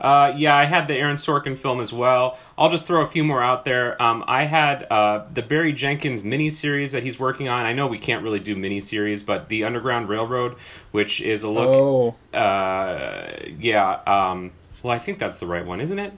Uh, yeah, I had the Aaron Sorkin film as well. I'll just throw a few more out there. Um, I had uh, the Barry Jenkins miniseries that he's working on. I know we can't really do miniseries, but the Underground Railroad, which is a look. Oh. Uh, yeah. Um, well, I think that's the right one, isn't it?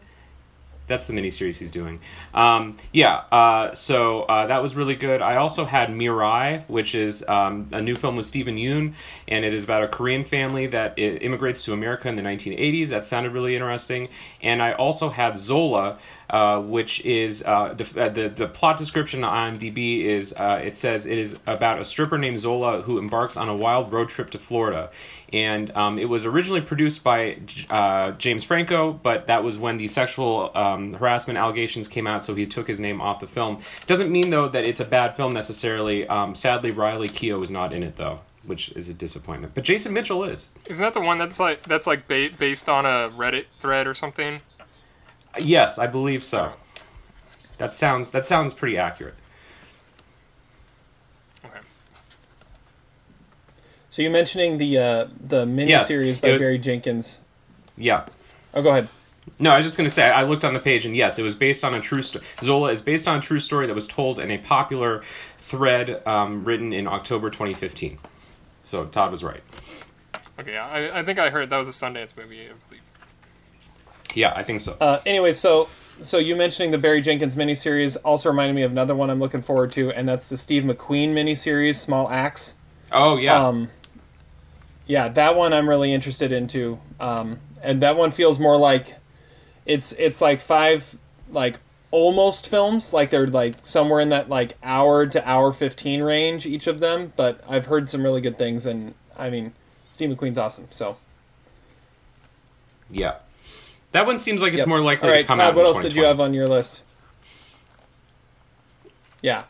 That's the miniseries he's doing. Um, yeah, uh, so uh, that was really good. I also had Minari, which is um, a new film with Steven Yeun, and it is about a Korean family that immigrates to America in the 1980s. That sounded really interesting. And I also had Zola, uh, which is uh, def- uh, the the plot description on IMDb is uh, it says it is about a stripper named Zola who embarks on a wild road trip to Florida, and um, it was originally produced by uh, James Franco, but that was when the sexual um, harassment allegations came out, so he took his name off the film. Doesn't mean though that it's a bad film necessarily. Um, sadly, Riley Keough is not in it though, which is a disappointment. But Jason Mitchell is. Isn't that the one that's like that's like ba- based on a Reddit thread or something? Yes, I believe so. That sounds that sounds pretty accurate. So you're mentioning the uh, the Yes, miniseries by was- Barry Jenkins. Yeah. Oh, go ahead. No, I was just going to say, I looked on the page, and yes, it was based on a true story. Zola is based on a true story that was told in a popular thread um, written in October 2015. So Todd was right. Okay, yeah, I, I think I heard that was a Sundance movie. I believe. Yeah, I think so. Uh, anyway, so so you mentioning the Barry Jenkins miniseries also reminded me of another one I'm looking forward to, and that's the Steve McQueen miniseries, Small Axe. Oh yeah. Um, yeah, that one I'm really interested into, um, and that one feels more like it's it's like five like almost films, like they're like somewhere in that like hour to hour fifteen range each of them. But I've heard some really good things, and I mean, Steve McQueen's awesome. So yeah. That one seems like it's Yep. more likely All right, to come Todd, out. what else did you have on your list? Yeah.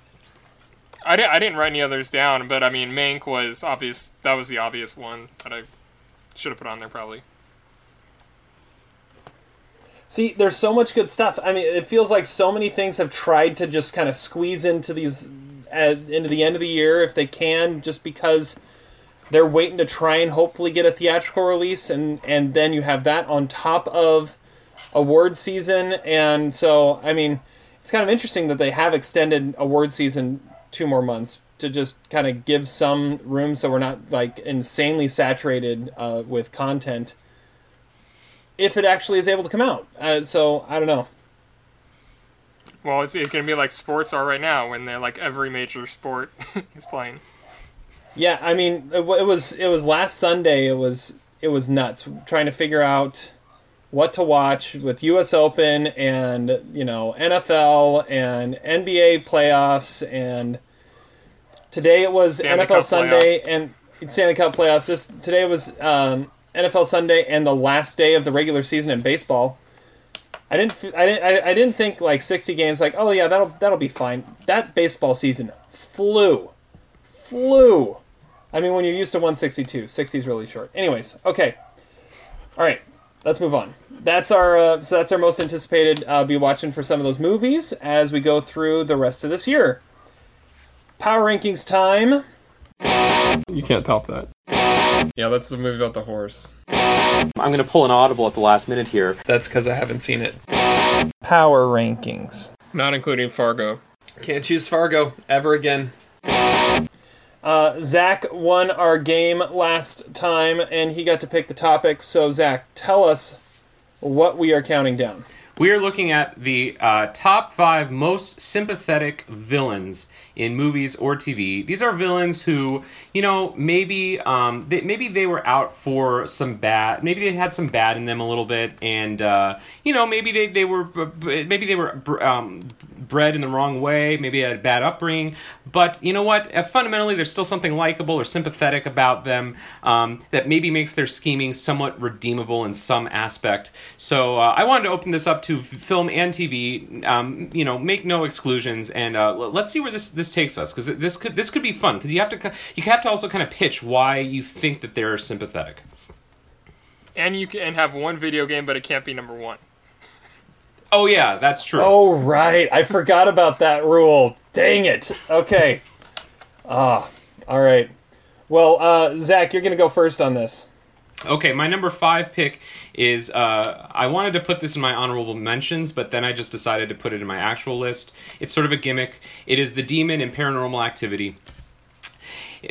I didn't I didn't write any others down, but I mean, Mank was obvious. That was the obvious one that I should have put on there probably. See, there's so much good stuff. I mean, it feels like so many things have tried to just kind of squeeze into these uh, into the end of the year if they can, just because they're waiting to try and hopefully get a theatrical release, and and then you have that on top of award season, and so I mean, it's kind of interesting that they have extended award season two more months to just kind of give some room so we're not like insanely saturated uh, with content if it actually is able to come out. Uh, so I don't know. Well, it's, to be like sports are right now when they're like every major sport is playing. Yeah, I mean, it, it was it was last Sunday. It was it was nuts trying to figure out what to watch with U.S. Open and you know NFL and NBA playoffs and today it was Stanley NFL Cup Sunday playoffs. and Stanley Cup playoffs. This today was um, NFL Sunday and the last day of the regular season in baseball. I didn't. I didn't. I, I didn't think like sixty games. Like, oh yeah, that'll that'll be fine. That baseball season flew, flew. I mean, when you're used to 162, 60 is really short. Anyways, okay. All right, let's move on. That's our uh, so that's our most anticipated. Uh, be watching for some of those movies as we go through the rest of this year. Power rankings time. You can't top that. Yeah, that's the movie about the horse. I'm going to pull an audible at the last minute here. That's because I haven't seen it. Power rankings. Not including Fargo. Can't choose Fargo ever again. Uh, Zach won our game last time, and he got to pick the topic. So Zach, tell us what we are counting down. We are looking at the uh, top five most sympathetic villains in movies or TV. These are villains who, you know, maybe um, they, maybe they were out for some bad. Maybe they had some bad in them a little bit, and uh, you know, maybe they, they were maybe they were um, bred in the wrong way. Maybe they had a bad upbringing. But you know what? Uh, fundamentally, there's still something likable or sympathetic about them um, that maybe makes their scheming somewhat redeemable in some aspect. So uh, I wanted to open this up to film and TV. Um, you know, make no exclusions, and uh, let's see where this this takes us because this could this could be fun because you have to you have to also kind of pitch why you think that they're sympathetic. And you can have one video game, but it can't be number one. Oh yeah, that's true. Oh right, I forgot about that rule. Dang it. Okay. Ah, all right. Well, uh, Zach, you're gonna go first on this. Okay, my number five pick is uh, I wanted to put this in my honorable mentions, but then I just decided to put it in my actual list. It's sort of a gimmick. It is the demon in Paranormal Activity.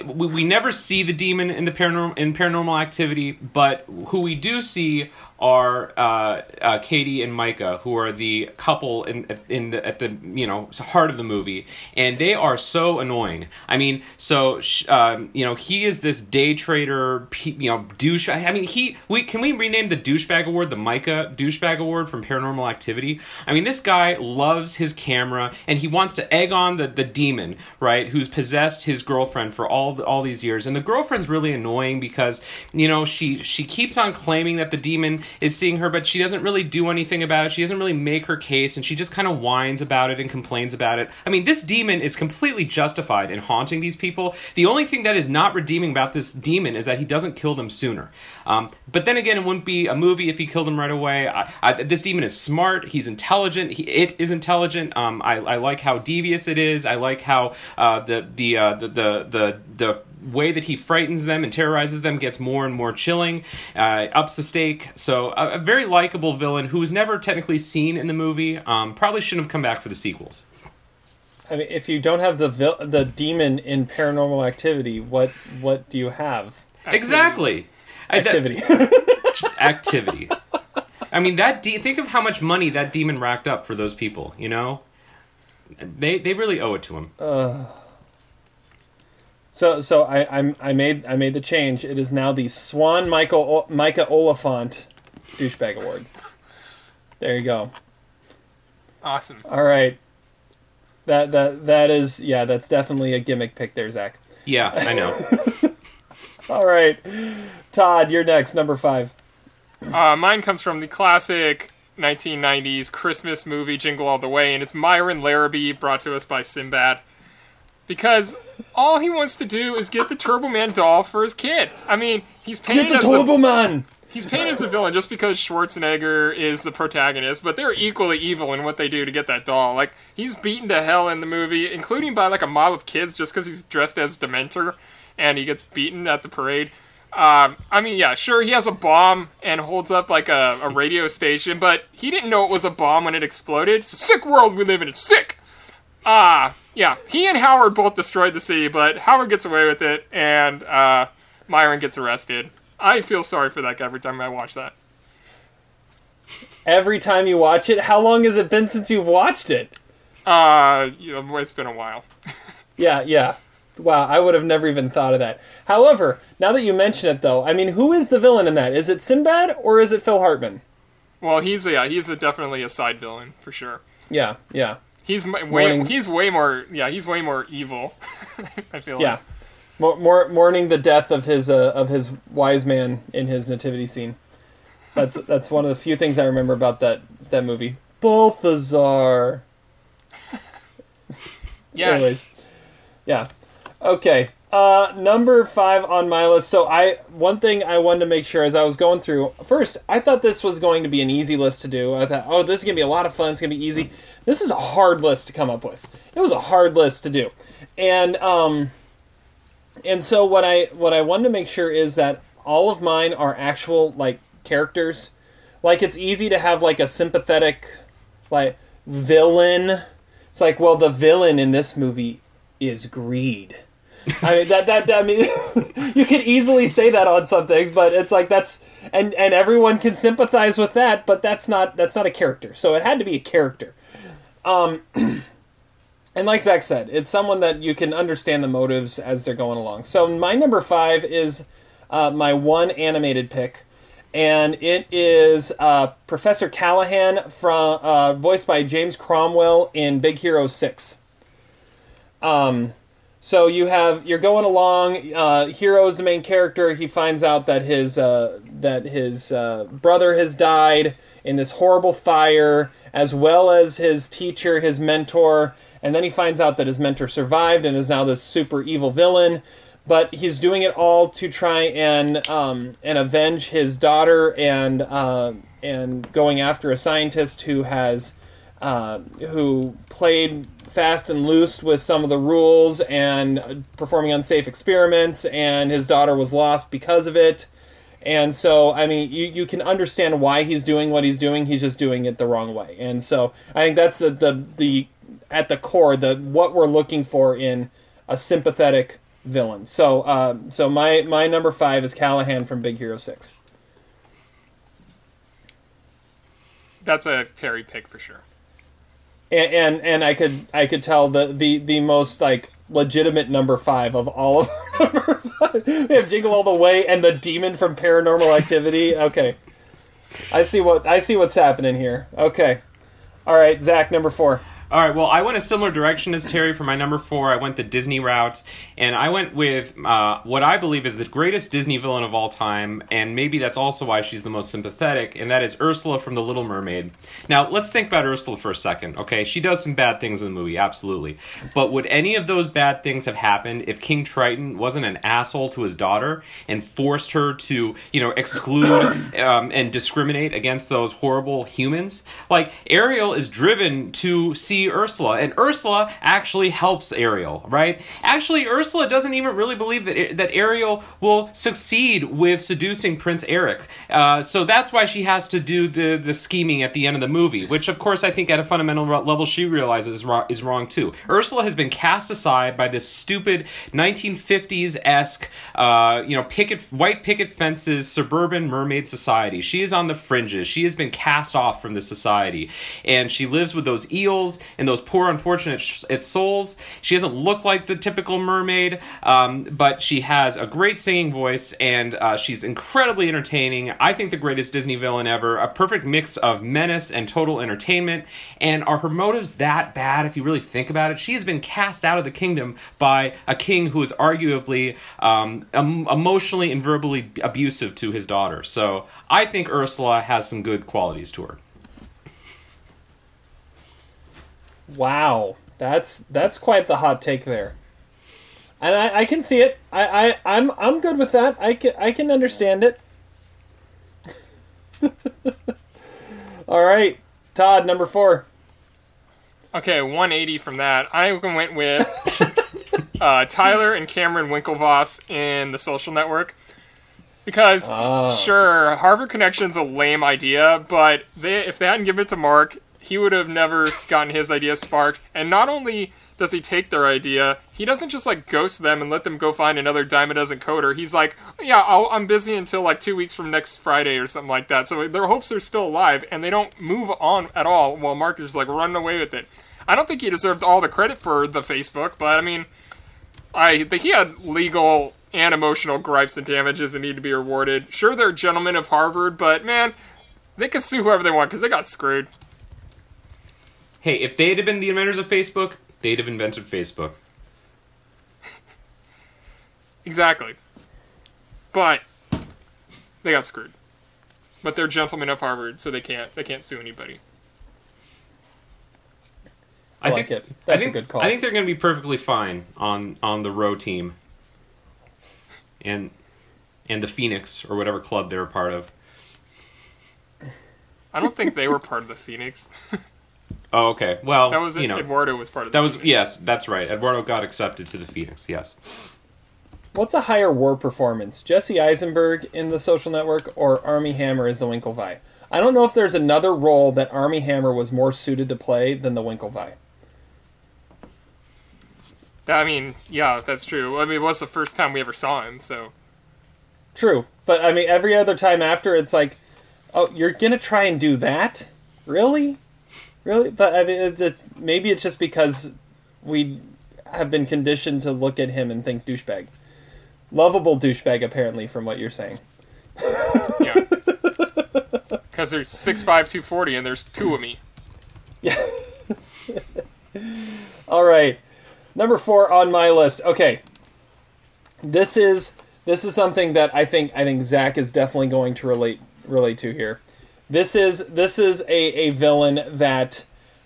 We, we never see the demon in the paranormal in Paranormal Activity, but who we do see are uh, uh, Katie and Micah, who are the couple in in the at the you know heart of the movie, and they are so annoying. I mean, so um, you know he is this day trader, you know douche. I I mean, he we can we rename the douchebag award the Micah douchebag award from Paranormal Activity? I mean, this guy loves his camera, and he wants to egg on the the demon, right? Who's possessed his girlfriend for all the, all these years, and the girlfriend's really annoying because you know she she keeps on claiming that the demon is seeing her, but she doesn't really do anything about it. She doesn't really make her case, and she just kind of whines about it and complains about it. I mean, this demon is completely justified in haunting these people. The only thing that is not redeeming about this demon is that he doesn't kill them sooner. Um, but then again, it wouldn't be a movie if he killed them right away. I, I, this demon is smart. He's intelligent. He, it is intelligent. Um, I, I like how devious it is. I like how uh, the the, uh, the the the the way that he frightens them and terrorizes them gets more and more chilling, uh, ups the stake. So a, a very likable villain who was never technically seen in the movie. Um, probably shouldn't have come back for the sequels. I mean, if you don't have the vil- the demon in Paranormal Activity, what what do you have? Exactly. Activity. activity. I mean that. De- think of how much money that demon racked up for those people. You know, they they really owe it to him. Uh, so so I I'm, I made I made the change. It is now the Swan Michael o- Micah Oliphant douchebag award. There you go. Awesome. All right. That that that is yeah. That's definitely a gimmick pick there, Zach. Yeah, I know. All right, Todd, you're next. Number five. Uh, mine comes from the classic 1990s Christmas movie Jingle All the Way, and it's Myron Larrabee, brought to us by Sinbad. Because all he wants to do is get the Turbo Man doll for his kid. I mean, he's painted Get the Turbo Man. He's painted as a villain just because Schwarzenegger is the protagonist, but they're equally evil in what they do to get that doll. Like he's beaten to hell in the movie, including by like a mob of kids just because he's dressed as Dementor, and he gets beaten at the parade. Um, I mean, yeah, sure, he has a bomb and holds up like a, a radio station, but he didn't know it was a bomb when it exploded. It's a sick world we live in. It's sick. Ah, yeah. He and Howard both destroyed the city, but Howard gets away with it, and uh, Myron gets arrested. I feel sorry for that guy every time I watch that. Every time you watch it, how long has it been since you've watched it? Uh, you know, it's been a while. Yeah, yeah. Wow, I would have never even thought of that. However, now that you mention it, though, I mean, who is the villain in that? Is it Sinbad or is it Phil Hartman? Well, he's a, yeah, he's a, definitely a side villain for sure. Yeah, yeah. He's way Morning- he's way more yeah he's way more evil. I feel Yeah. like. Mo- More, mourning the death of his uh, of his wise man in his nativity scene. That's that's one of the few things I remember about that that movie. Balthazar. Yes. Anyways, yeah. Okay. Uh, number five on my list. So I one thing I wanted to make sure as I was going through. First, I thought this was going to be an easy list to do. I thought, oh, this is gonna be a lot of fun. It's gonna be easy. This is a hard list to come up with. It was a hard list to do, and um, and so what I what I wanted to make sure is that all of mine are actual like characters. Like it's easy to have like a sympathetic like villain. It's like, well, the villain in this movie is greed. I mean that that I mean you could easily say that on some things, but it's like that's and and everyone can sympathize with that, but that's not that's not a character. So it had to be a character. Um and like Zach said, it's someone that you can understand the motives as they're going along. So my number five is uh, my one animated pick, and it is uh, Professor Callahan from uh, voiced by James Cromwell in Big Hero Six. Um, so you have you're going along. Uh, Hero is the main character. He finds out that his uh, that his uh, brother has died in this horrible fire, as well as his teacher, his mentor. And then he finds out that his mentor survived and is now this super evil villain. But he's doing it all to try and um, and avenge his daughter and uh, and going after a scientist who has uh, who played fast and loose with some of the rules and performing unsafe experiments, and his daughter was lost because of it. And so, I mean, you, you can understand why he's doing what he's doing. He's just doing it the wrong way. And so, I think that's the the, the at the core the what we're looking for in a sympathetic villain. So, uh, so my my number five is Callahan from Big Hero Six. That's a Terry pick for sure. and and, and I could I could tell the, the the most like legitimate number five of all of our number five. We have Jingle All the Way and the Demon from Paranormal Activity. Okay, I see what I see what's happening here. Okay, all right, Zach, number four. All right. Well, I went a similar direction as Terry for my number four. I went the Disney route, and I went with uh, what I believe is the greatest Disney villain of all time, and maybe that's also why she's the most sympathetic, and that is Ursula from The Little Mermaid. Now, let's think about Ursula for a second. Okay, she does some bad things in the movie, absolutely, but would any of those bad things have happened if King Triton wasn't an asshole to his daughter and forced her to, you know, exclude um, and discriminate against those horrible humans? Like Ariel is driven to see Ursula, and Ursula actually helps Ariel, right? Actually, Ursula doesn't even really believe that that Ariel will succeed with seducing Prince Eric. Uh, so that's why she has to do the the scheming at the end of the movie, which of course I think at a fundamental level she realizes is wrong, is wrong too. Ursula has been cast aside by this stupid 1950s esque, uh, you know, picket white picket fences suburban mermaid society. She is on the fringes. She has been cast off from the society, and she lives with those eels and those poor unfortunate sh- its souls. She doesn't look like the typical mermaid, um, but she has a great singing voice and uh, she's incredibly entertaining. I think the greatest Disney villain ever. A perfect mix of menace and total entertainment. And are her motives that bad if you really think about it? She has been cast out of the kingdom by a king who is arguably um, em- emotionally and verbally abusive to his daughter. So I think Ursula has some good qualities to her. Wow, that's that's quite the hot take there. And I, I can see it. I, I I'm I'm good with that. I can I can understand it. All right, Todd, number four. Okay, 180 from that. I went with uh, Tyler and Cameron Winklevoss in The Social Network. Because, Ah. sure, Harvard Connection's a lame idea, but they if they hadn't given it to Mark, he would have never gotten his idea sparked. And not only does he take their idea, he doesn't just like ghost them and let them go find another dime a dozen coder. He's like, yeah, I'll, I'm busy until like two weeks from next Friday or something like that. So their hopes are still alive, and they don't move on at all while Mark is like running away with it. I don't think he deserved all the credit for the Facebook, but I mean, I think he had legal and emotional gripes and damages that need to be rewarded. Sure, they're gentlemen of Harvard, but man, they can sue whoever they want because they got screwed. Hey, if they'd have been the inventors of Facebook, they'd have invented Facebook. Exactly. But they got screwed. But they're gentlemen of Harvard, so they can't they can't sue anybody. I, I like think- it. That's think, a good call. I think they're going to be perfectly fine on on the row team, and and the Phoenix or whatever club they're a part of. I don't think they were part of the Phoenix. Oh, okay. Well, That was you know Eduardo was part of that the was Phoenix. yes, that's right. Eduardo got accepted to the Phoenix. Yes. What's a higher war performance, Jesse Eisenberg in the Social Network or Armie Hammer as the Winklevi? I don't know if there's another role that Armie Hammer was more suited to play than the Winklevi. I mean, yeah, that's true. I mean, it was the first time we ever saw him, so True, but I mean, every other time after, it's like, oh, you're gonna try and do that, really, really? But I mean, it's a, maybe it's just because we have been conditioned to look at him and think douchebag, lovable douchebag, apparently, from what you're saying. yeah. Because there's six five two forty, and there's two of me. Yeah. All right, number four on my list. Okay, this is this is something that I think I think Zach is definitely going to relate relate to here. This is this is a, a villain that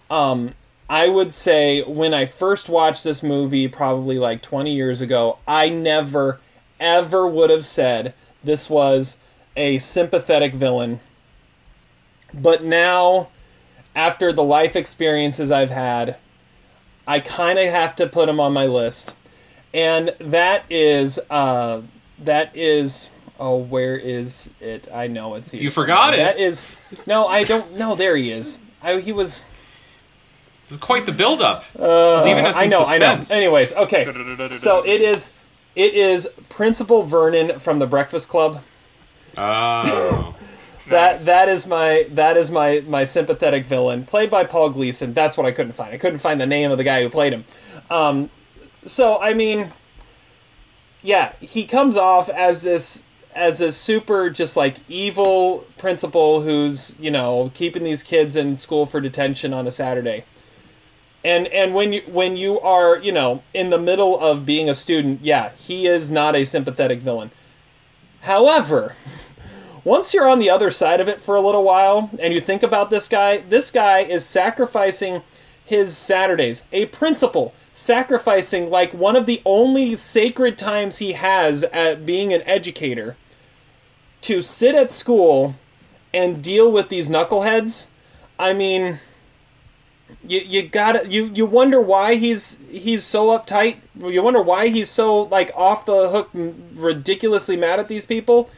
um, I would say when I first watched this movie, probably like 20 years ago, I never ever would have said this was a sympathetic villain. But now, after the life experiences I've had, I kind of have to put him on my list, and that is uh, that is oh where is it? I know it's here. You forgot it. That is no, I don't know. There he is. I, he was. It's quite the build-up. Uh, leaving us I in know. suspense. I know. Anyways, okay. So it is. It is Principal Vernon from the Breakfast Club. Oh. That that is my that is my my sympathetic villain, played by Paul Gleason. That's what I couldn't find. I couldn't find the name of the guy who played him. Um, so I mean, yeah, he comes off as this as a super just like evil principal who's you know keeping these kids in school for detention on a Saturday. And and when you when you are you know in the middle of being a student, yeah, he is not a sympathetic villain. However, once you're on the other side of it for a little while and you think about this guy, this guy is sacrificing his Saturdays. A principal sacrificing like one of the only sacred times he has at being an educator to sit at school and deal with these knuckleheads. I mean, you you got you you wonder why he's he's so uptight. You wonder why he's so like off the hook, ridiculously mad at these people.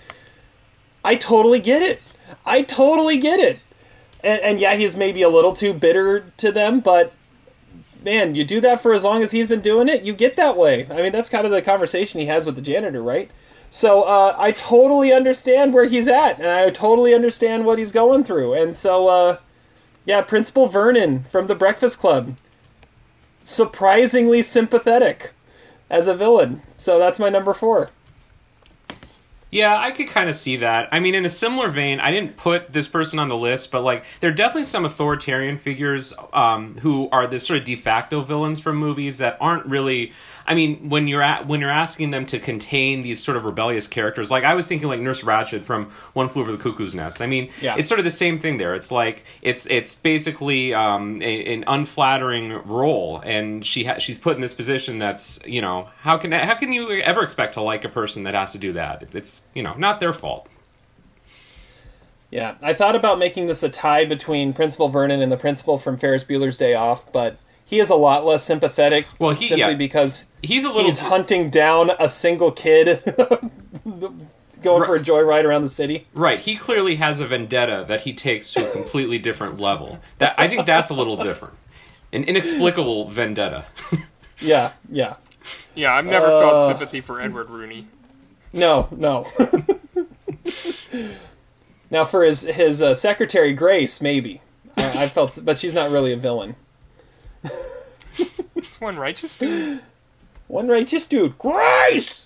I totally get it. I totally get it. And, and yeah, he's maybe a little too bitter to them, but man, you do that for as long as he's been doing it, you get that way. I mean, that's kind of the conversation he has with the janitor, right? So uh, I totally understand where he's at, and I totally understand what he's going through. And so, uh, yeah, Principal Vernon from the Breakfast Club, surprisingly sympathetic as a villain. So that's my number four. Yeah, I could kind of see that. I mean, in a similar vein, I didn't put this person on the list, but like, there are definitely some authoritarian figures um, who are the sort of de facto villains from movies that aren't really. I mean, when you're at when you're asking them to contain these sort of rebellious characters, like I was thinking, like Nurse Ratched from One Flew Over the Cuckoo's Nest. I mean, Yeah. it's sort of the same thing there. It's like it's it's basically um, a, an unflattering role, and she ha- she's put in this position that's you know how can how can you ever expect to like a person that has to do that? It's you know not their fault. Yeah, I thought about making this a tie between Principal Vernon and the principal from Ferris Bueller's Day Off, but he is a lot less sympathetic. Well, he- simply yeah. because He's a little he's hunting down a single kid, going for a joyride around the city. Right, he clearly has a vendetta that he takes to a completely different level. That I think that's a little different. An inexplicable vendetta. Yeah, yeah. Yeah, I've never Uh, felt sympathy for Edward Rooney. No, no. now for his his uh, secretary Grace, maybe I, I felt, but she's not really a villain. It's one righteous dude. One righteous dude. Grace!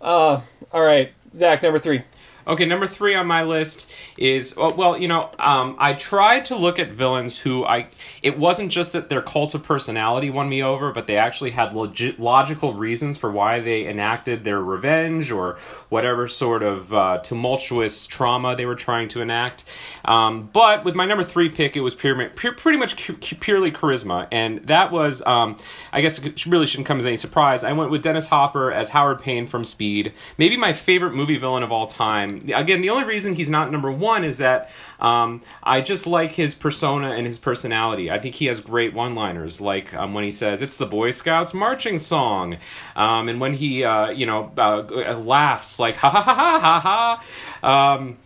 Uh, all right. Zach, number three. Okay, number three on my list is well, well you know, um, I try to look at villains who I. It wasn't just that their cult of personality won me over, but they actually had logical reasons for why they enacted their revenge or whatever sort of uh, tumultuous trauma they were trying to enact. Um, but with my number three pick, it was pure, pure, pretty much purely charisma, and that was, um, I guess, it really shouldn't come as any surprise. I went with Dennis Hopper as Howard Payne from Speed, maybe my favorite movie villain of all time again, the only reason he's not number one is that um, I just like his persona and his personality. Think he has great one-liners, like um, when he says "It's the Boy Scouts marching song," um, and when he, uh, you know, uh, laughs like "ha ha ha ha ha ha." Um,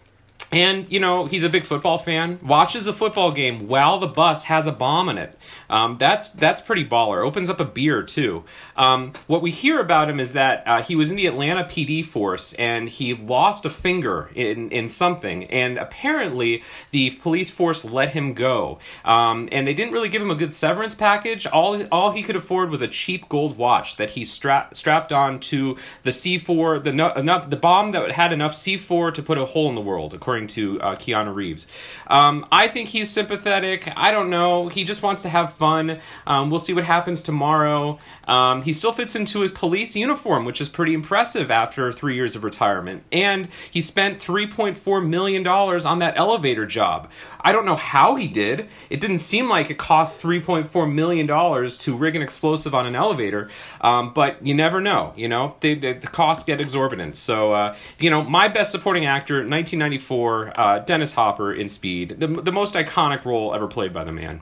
and you know he's a big football fan. Watches a football game while the bus has a bomb in it. Um, that's that's pretty baller. Opens up a beer too. Um, what we hear about him is that uh, he was in the Atlanta PD force and he lost a finger in in something, and apparently the police force let him go. Um, and they didn't really give him a good severance package. All all he could afford was a cheap gold watch that he strapped strapped on to the C4 the no, enough the bomb that had enough C4 to put a hole in the world, according to uh, Keanu Reeves. Um, I think he's sympathetic. I don't know. He just wants to have fun. Um, we'll see what happens tomorrow. Um, he still fits into his police uniform, which is pretty impressive after three years of retirement. And he spent $3.4 million on that elevator job. I don't know how he did. It didn't seem like it cost $3.4 million to rig an explosive on an elevator, um, but you never know. You know, they, they, the costs get exorbitant. So, uh, you know, my best supporting actor, 1994, uh, Dennis Hopper in Speed, the, the most iconic role ever played by the man.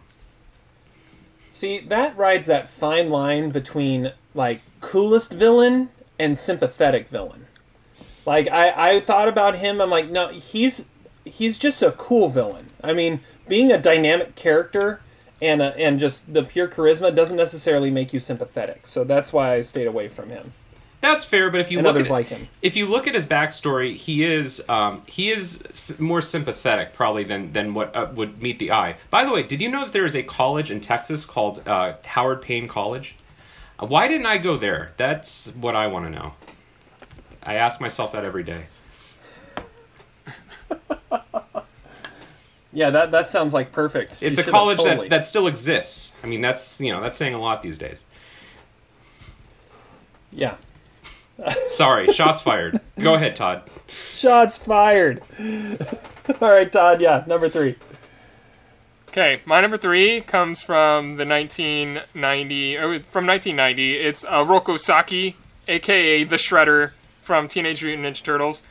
See, that rides that fine line between like coolest villain and sympathetic villain. Like I, I thought about him, I'm like, no, he's he's just a cool villain. I mean, being a dynamic character and a, and just the pure charisma doesn't necessarily make you sympathetic. So that's why I stayed away from him. That's fair, but if you and look others at like him. if you look at his backstory, he is um, he is more sympathetic probably than than what uh, would meet the eye. By the way, did you know that there is a college in Texas called uh, Howard Payne College? Uh, why didn't I go there? That's what I want to know. I ask myself that every day. Yeah, that that sounds like perfect. It's You a college totally- that, that still exists. I mean, that's you know that's saying a lot these days. Yeah. Sorry, shots fired. Go ahead, Todd. Shots fired. All right, Todd. Yeah, number three. Okay, my number three comes from the 1990, oh, from 1990. It's uh, Roko Saki, aka the Shredder from Teenage Mutant Ninja Turtles.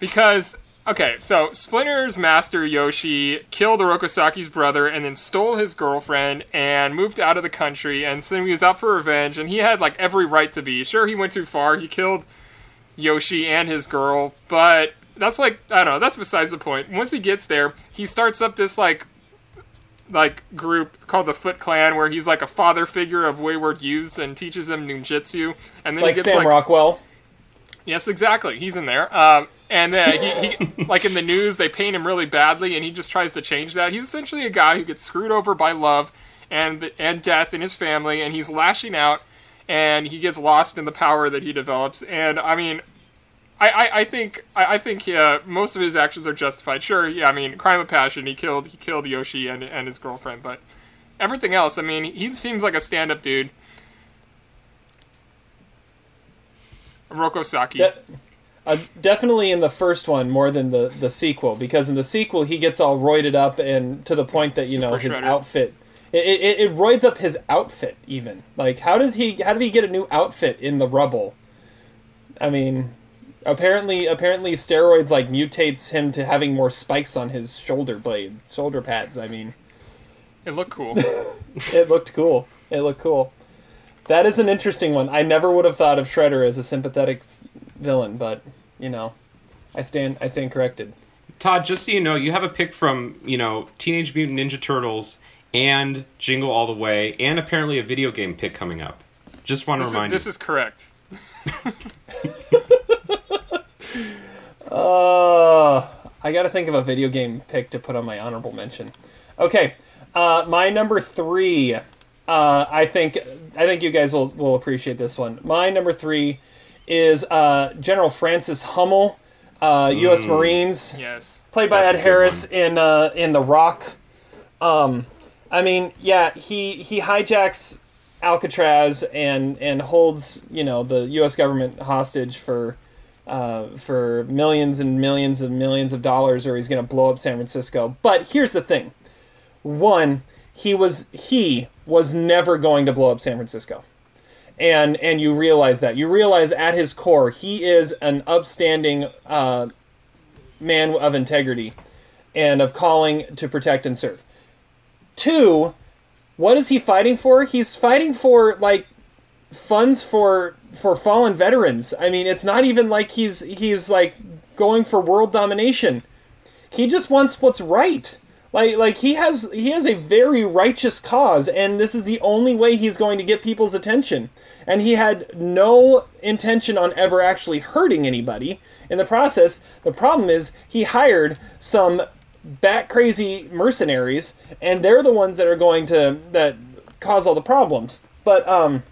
Because, okay, so Splinter's master Yoshi killed Oroku Saki's brother and then stole his girlfriend and moved out of the country. And so he was out for revenge, and he had like every right to be. Sure, he went too far. He killed Yoshi and his girl, but that's like I don't know. That's besides the point. Once he gets there, he starts up this like like group called the Foot Clan, where he's like a father figure of wayward youths and teaches them ninjutsu. And then Like he gets Sam like Rockwell. yes, exactly. He's in there. Um, and uh, he, he like in the news, they paint him really badly, and he just tries to change that. He's essentially a guy who gets screwed over by love and and death in his family, and he's lashing out, and he gets lost in the power that he develops. And I mean, I, I, I think I, I think uh, most of his actions are justified. Sure, yeah, I mean, crime of passion. He killed he killed Yoshi and and his girlfriend, but everything else, I mean, he seems like a stand-up dude. Roko Saki. De- uh, definitely in the first one more than the the sequel because in the sequel he gets all roided up and to the point that you know his shredder. outfit it, it, it roids up his outfit even. Like how does he how did he get a new outfit in the rubble? I mean apparently apparently steroids like mutates him to having more spikes on his shoulder blade shoulder pads i mean. It looked cool. it looked cool. It looked cool. That is an interesting one. I never would have thought of shredder as a sympathetic villain but you know i stand i stand corrected Todd, just so you know, you have a pick from, you know, Teenage Mutant Ninja Turtles and Jingle All the Way, and apparently a video game pick coming up. Just want to this, is, remind this is correct. Uh, I got to think of a video game pick to put on my honorable mention. Okay, uh, my number three. uh, I think I think you guys will will appreciate this one. My number three is uh, General Francis Hummel, uh, U.S. Marines. Yes. played by That's Ed a good Harris in uh, in The Rock. Um, I mean, yeah, he he hijacks Alcatraz and and holds you know the U.S. government hostage for uh, for millions and millions and millions of dollars, or he's going to blow up San Francisco. But here's the thing: one, he was he was never going to blow up San Francisco and and you realize that you realize at his core he is an upstanding uh, man of integrity and of calling to protect and serve. Two, what is he fighting for? He's fighting for like funds for for fallen veterans. I mean, it's not even like he's he's like going for world domination. He just wants what's right. Like like he has he has a very righteous cause and this is the only way he's going to get people's attention. And he had no intention on ever actually hurting anybody in the process. The problem is he hired some bat crazy mercenaries and they're the ones that are going to that cause all the problems. But um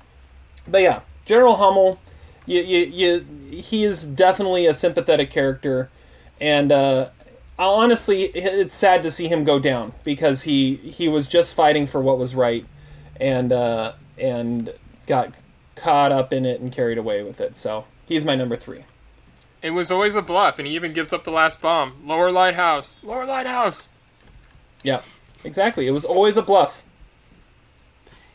but yeah, General Hummel, you, you, you, he is definitely a sympathetic character, and uh, honestly, it's sad to see him go down because he he was just fighting for what was right, and uh, and got caught up in it and carried away with it. So he's my number three. It was always a bluff, and he even gives up the last bomb. Lower lighthouse. Lower lighthouse. Yeah, exactly. It was always a bluff.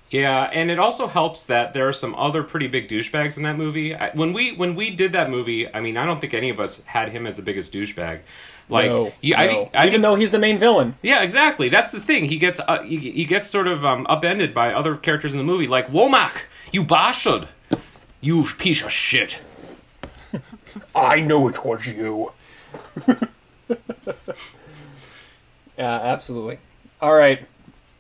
Yeah, and it also helps that there are some other pretty big douchebags in that movie. When we when we did that movie, I mean, I don't think any of us had him as the biggest douchebag. Like, no, yeah, I no. think, I even think, though he's the main villain. yeah, exactly. That's the thing. He gets uh, he, he gets sort of um, upended by other characters in the movie, like Womack, you bastard, you piece of shit. I know it was you. yeah, absolutely. All right,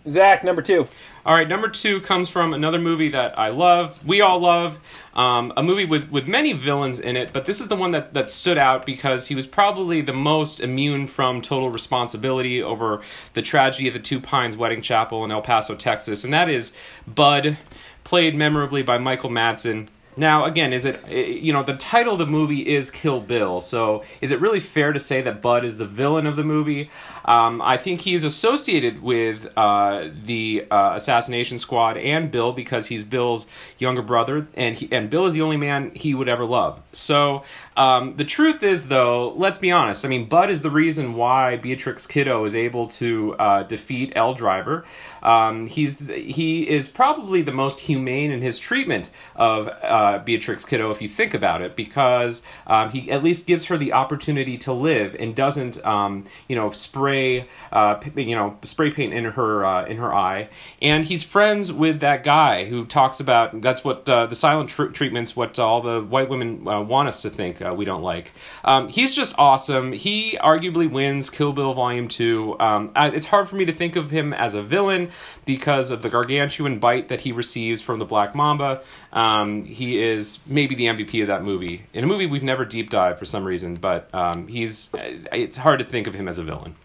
Zach, number two. All right, number two comes from another movie that I love. We all love um, a movie with, with many villains in it, but this is the one that, that stood out because he was probably the most immune from total responsibility over the tragedy of the Two Pines Wedding Chapel in El Paso, Texas, and that is Bud, played memorably by Michael Madsen. Now, again, is it eh, you know the title of the movie is Kill Bill, so is it really fair to say that Bud is the villain of the movie? Um, I think he's associated with uh, the uh, assassination squad and Bill because he's Bill's younger brother, and he, and Bill is the only man he would ever love. So um, the truth is, though, let's be honest. I mean, Bud is the reason why Beatrix Kiddo is able to uh, defeat Elle Driver. Um, he's he is probably the most humane in his treatment of uh, Beatrix Kiddo, if you think about it, because um, he at least gives her the opportunity to live and doesn't, um, you know, spray, uh, you know, spray paint in her uh, in her eye. And he's friends with that guy who talks about that's what uh, the silent tr- treatments, what all the white women uh, want us to think uh, we don't like. Um, he's just awesome. He arguably wins Kill Bill Volume Two. Um, I, it's hard for me to think of him as a villain because of the gargantuan bite that he receives from the Black Mamba. Um, he is maybe the MVP of that movie. In a movie we've never deep dived for some reason, but um, he's. It's hard to think of him as a villain.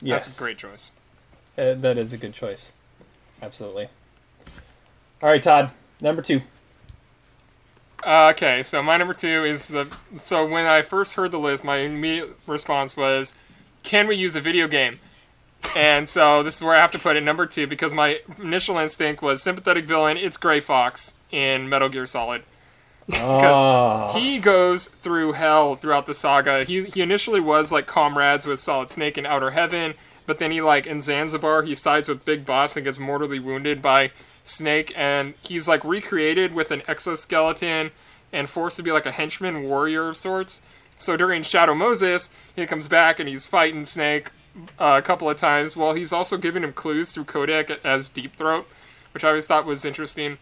Yes, That's a great choice. Uh, that is a good choice. Absolutely. All right, Todd, number two. Uh, okay, so my number two is the. So when I first heard the list, my immediate response was, "Can we use a video game?" And so this is where I have to put it number two because my initial instinct was sympathetic villain. It's Gray Fox in Metal Gear Solid because Ah. he goes through hell throughout the saga. He he initially was like comrades with Solid Snake in Outer Heaven, but then he like in Zanzibar he sides with Big Boss and gets mortally wounded by Snake, and he's like recreated with an exoskeleton and forced to be like a henchman warrior of sorts. So during Shadow Moses, he comes back and he's fighting Snake uh, a couple of times. While he's also giving him clues through Codec as Deep Throat, which I always thought was interesting.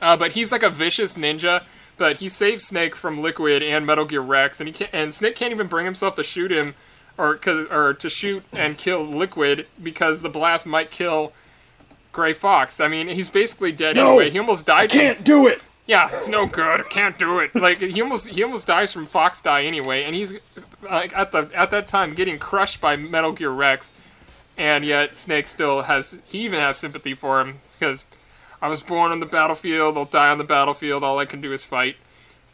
Uh, but he's like a vicious ninja. But he saves Snake from Liquid and Metal Gear Rex, and he can't, and Snake can't even bring himself to shoot him, or or to shoot and kill Liquid because the blast might kill Gray Fox. I mean, he's basically dead No! anyway. He almost died. from- Can't do it. Yeah, it's no good. Can't do it. Like he almost he almost dies from Fox die anyway, and he's like at the at that time getting crushed by Metal Gear Rex. and yet Snake still has he even has sympathy for him because I was born on the battlefield, I'll die on the battlefield, all I can do is fight.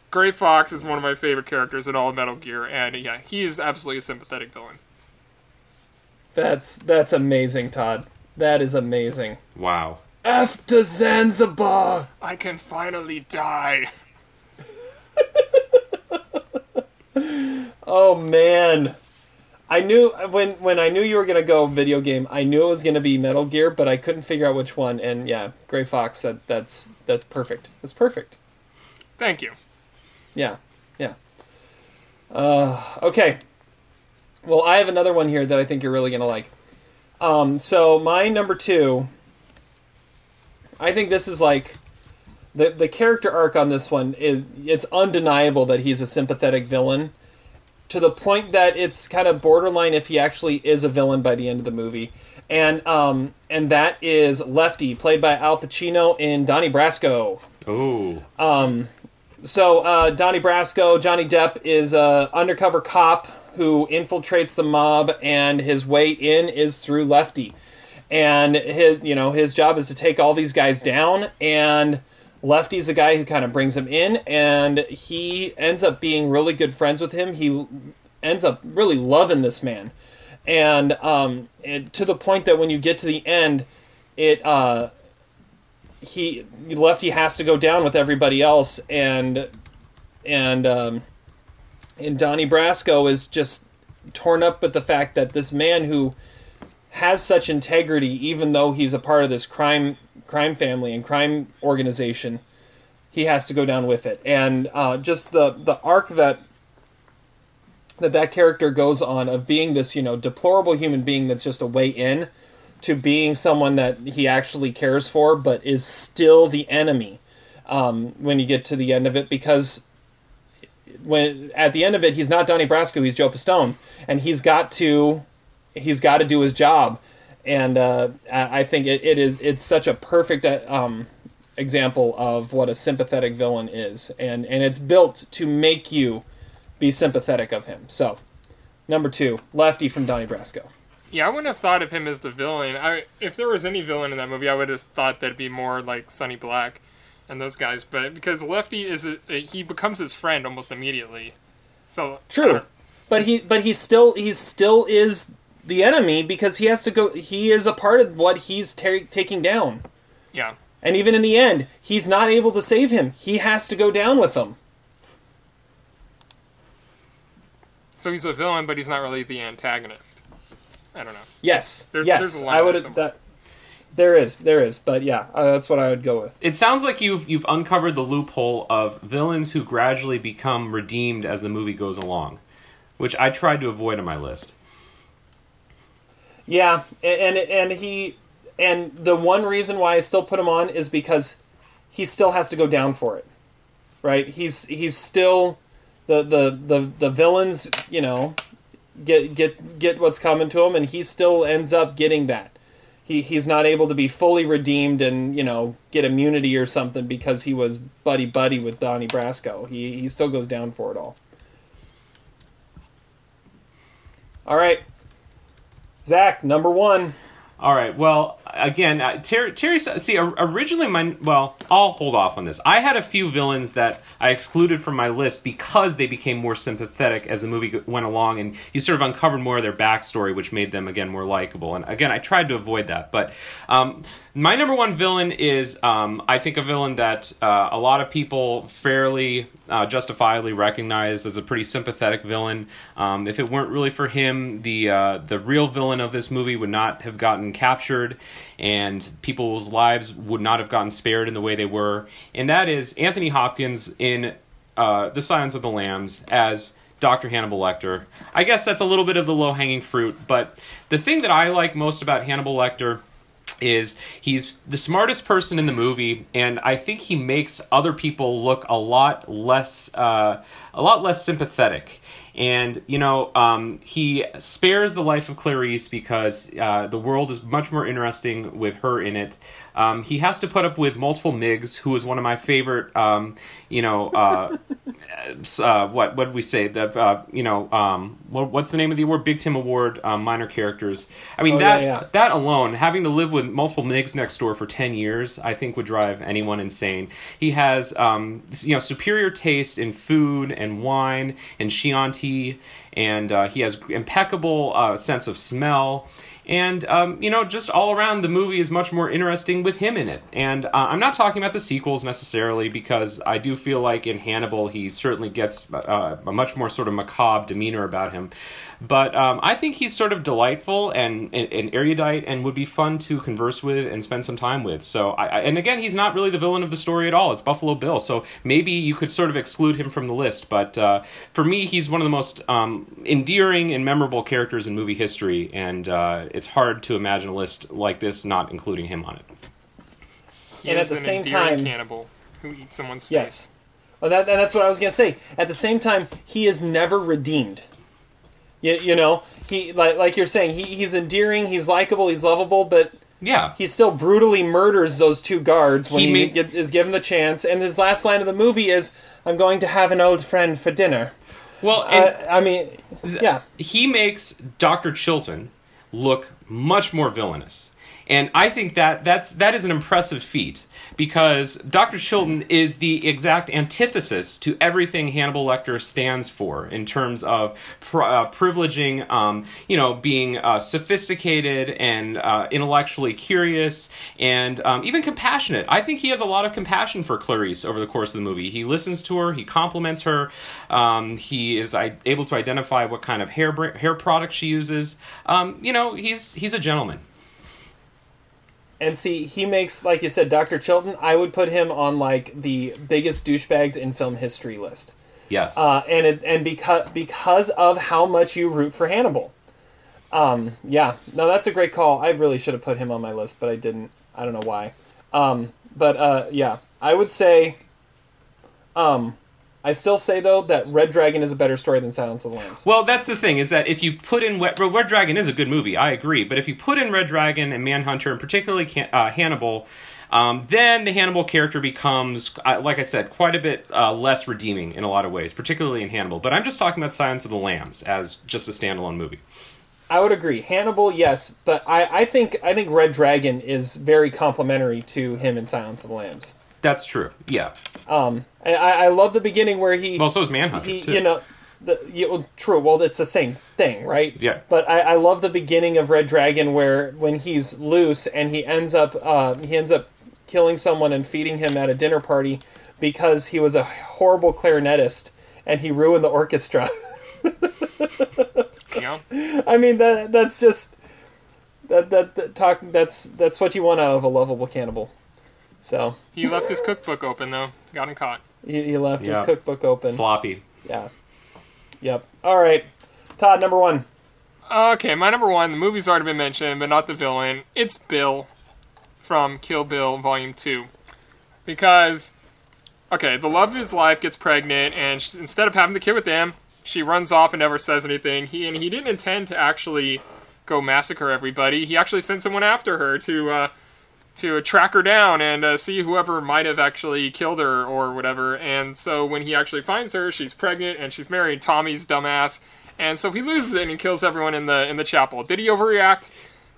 Gray Fox is one of my favorite characters in all of Metal Gear, and yeah, he is absolutely a sympathetic villain. That's that's amazing, Todd. That is amazing. Wow. After Zanzibar. I can finally die. Oh man. I knew when when I knew you were gonna go video game, I knew it was gonna be Metal Gear, but I couldn't figure out which one. And yeah, Gray Fox, that that's that's perfect. That's perfect. Thank you. Yeah, yeah. Uh, okay. Well, I have another one here that I think you're really gonna like. Um, so my number two. I think this is like the the character arc on this one is it's undeniable that he's a sympathetic villain to the point that it's kind of borderline if he actually is a villain by the end of the movie. And um and that is Lefty, played by Al Pacino in Donnie Brasco. Oh. Um so uh, Donnie Brasco, Johnny Depp is a undercover cop who infiltrates the mob, and his way in is through Lefty. And his, you know, his job is to take all these guys down. And Lefty's the guy who kind of brings him in, and he ends up being really good friends with him. He ends up really loving this man, and um, it, to the point that when you get to the end, it uh, he Lefty has to go down with everybody else, and and um, and Donnie Brasco is just torn up with the fact that this man who has such integrity, even though he's a part of this crime crime family and crime organization, he has to go down with it. And uh, just the the arc that that that character goes on of being this you know deplorable human being that's just a way in to being someone that he actually cares for, but is still the enemy um, when you get to the end of it because when at the end of it he's not Donnie Brasco, he's Joe Pistone, and he's got to he's got to do his job, and uh, I think it, it is it's such a perfect uh, um, example of what a sympathetic villain is, and and it's built to make you be sympathetic of him. So, number two, Lefty from Donnie Brasco. Yeah, I wouldn't have thought of him as the villain. I if there was any villain in that movie, I would have thought that'd be more like Sonny Black and those guys. But because Lefty is a, a- he becomes his friend almost immediately. So True, but he but he still he still is the enemy because he has to go. He is a part of what he's ta- taking down, Yeah. and even in the end, he's not able to save him. He has to go down with them. So he's a villain, but he's not really the antagonist. I don't know. Yes, There's- yes, there's a line I would that. There is, there is, but yeah, uh, that's what I would go with. It sounds like you've you've uncovered the loophole of villains who gradually become redeemed as the movie goes along, which I tried to avoid on my list. Yeah, and and he and the one reason why I still put him on is because he still has to go down for it. Right? He's he's still the the the, the villains, you know, get get get what's coming to him and he still ends up getting that. He he's not able to be fully redeemed and, you know, get immunity or something because he was buddy buddy with Donnie Brasco. He he still goes down for it all. All right. Zach, number one. All right. Well, again, uh, Terry, Terry. See, originally, my well, I'll hold off on this. I had a few villains that I excluded from my list because they became more sympathetic as the movie went along, and you sort of uncovered more of their backstory, which made them again more likable. And again, I tried to avoid that. But um, my number one villain is, um, I think, a villain that uh, a lot of people fairly uh, justifiably recognized as a pretty sympathetic villain. Um, if it weren't really for him, the uh, the real villain of this movie would not have gotten captured, and people's lives would not have gotten spared in the way they were. And that is Anthony Hopkins in uh, The Silence of the Lambs as Dr. Hannibal Lecter. I guess that's a little bit of the low hanging fruit, but the thing that I like most about Hannibal Lecter is he's the smartest person in the movie and i think he makes other people look a lot less uh, a lot less sympathetic And you know, um, he spares the life of Clarice because uh, the world is much more interesting with her in it. Um, he has to put up with multiple Miggs, who is one of my favorite. Um, you know, uh, uh, what what did we say? The uh, you know, um, what, what's the name of the award? Big Tim Award um, minor characters. I mean Oh, that yeah, yeah. that alone, having to live with multiple Miggs next door for ten years, I think would drive anyone insane. He has um, you know superior taste in food and wine and Chianti, and uh, he has impeccable uh, sense of smell. And um, you know, just all around, the movie is much more interesting with him in it. And uh, I'm not talking about the sequels necessarily, because I do feel like in Hannibal he certainly gets uh, a much more sort of macabre demeanor about him. But um, I think he's sort of delightful and, and, and erudite, and would be fun to converse with and spend some time with. So, I, I, and again, he's not really the villain of the story at all. It's Buffalo Bill. So maybe you could sort of exclude him from the list. But uh, for me, he's one of the most um, endearing and memorable characters in movie history, and uh, it's hard to imagine a list like this not including him on it. He And at is the an same endearing time- cannibal who eats someone's face. Yes. Well, that, and that's what I was gonna say. At the same time, he is never redeemed. You, you know, he like like you're saying, he, he's endearing, he's likable, he's lovable, but Yeah. he still brutally murders those two guards when He he, made- get, is given the chance. And his last line of the movie is, "I'm going to have an old friend for dinner." Well, Uh, I mean, yeah, he makes Dr. Chilton look much more villainous. And I think that that's that is an impressive feat because Dr. Chilton is the exact antithesis to everything Hannibal Lecter stands for in terms of pr- uh, privileging, um, you know, being uh, sophisticated and uh, intellectually curious and um, even compassionate. I think he has a lot of compassion for Clarice over the course of the movie. He listens to her, he compliments her, um, he is able to identify what kind of hair hair product she uses. Um, you know, he's he's a gentleman. And see, he makes like you said, Doctor Chilton. I would put him on like the biggest douchebags in film history list. Yes. uh, and it, and because because of how much you root for Hannibal. Um, yeah, no, that's a great call. I really should have put him on my list, but I didn't. I don't know why. Um, but uh, yeah, I would say. Um, I still say though that Red Dragon is a better story than Silence of the Lambs. Well, that's the thing is that if you put in Red, Red Dragon is a good movie, I agree. But if you put in Red Dragon and Manhunter, and particularly Can- uh, Hannibal, um, then the Hannibal character becomes, uh, like I said, quite a bit uh, less redeeming in a lot of ways, particularly in Hannibal. But I'm just talking about Silence of the Lambs as just a standalone movie. I would agree. Hannibal, yes, but I, I think I think Red Dragon is very complimentary to him in Silence of the Lambs. That's true. Yeah. Um, I, I I love the beginning where he Well, so is Manhunter he, too. you know, the well, true. Well, it's the same thing, right? Yeah. But I, I love the beginning of Red Dragon where when he's loose and he ends up uh, he ends up killing someone and feeding him at a dinner party because he was a horrible clarinetist and he ruined the orchestra. Know? I mean that that's just that, that that talk that's that's what you want out of a lovable cannibal. So He left his cookbook open though. Got him caught. He, he left Yeah. his cookbook open. Sloppy. Yeah. Yep. All right. Todd, number one. Okay, my number one. The movie's already been mentioned, but not the villain. It's Bill from Kill Bill Volume Two, because okay, the love of his life gets pregnant, and sh instead of having the kid with him, she runs off and never says anything. He and he didn't intend to actually go massacre everybody. He actually sent someone after her to uh, to track her down and uh, see whoever might have actually killed her or whatever. And so when he actually finds her, she's pregnant and she's married. Tommy's dumbass, and so he loses it and kills everyone in the in the chapel. Did he overreact?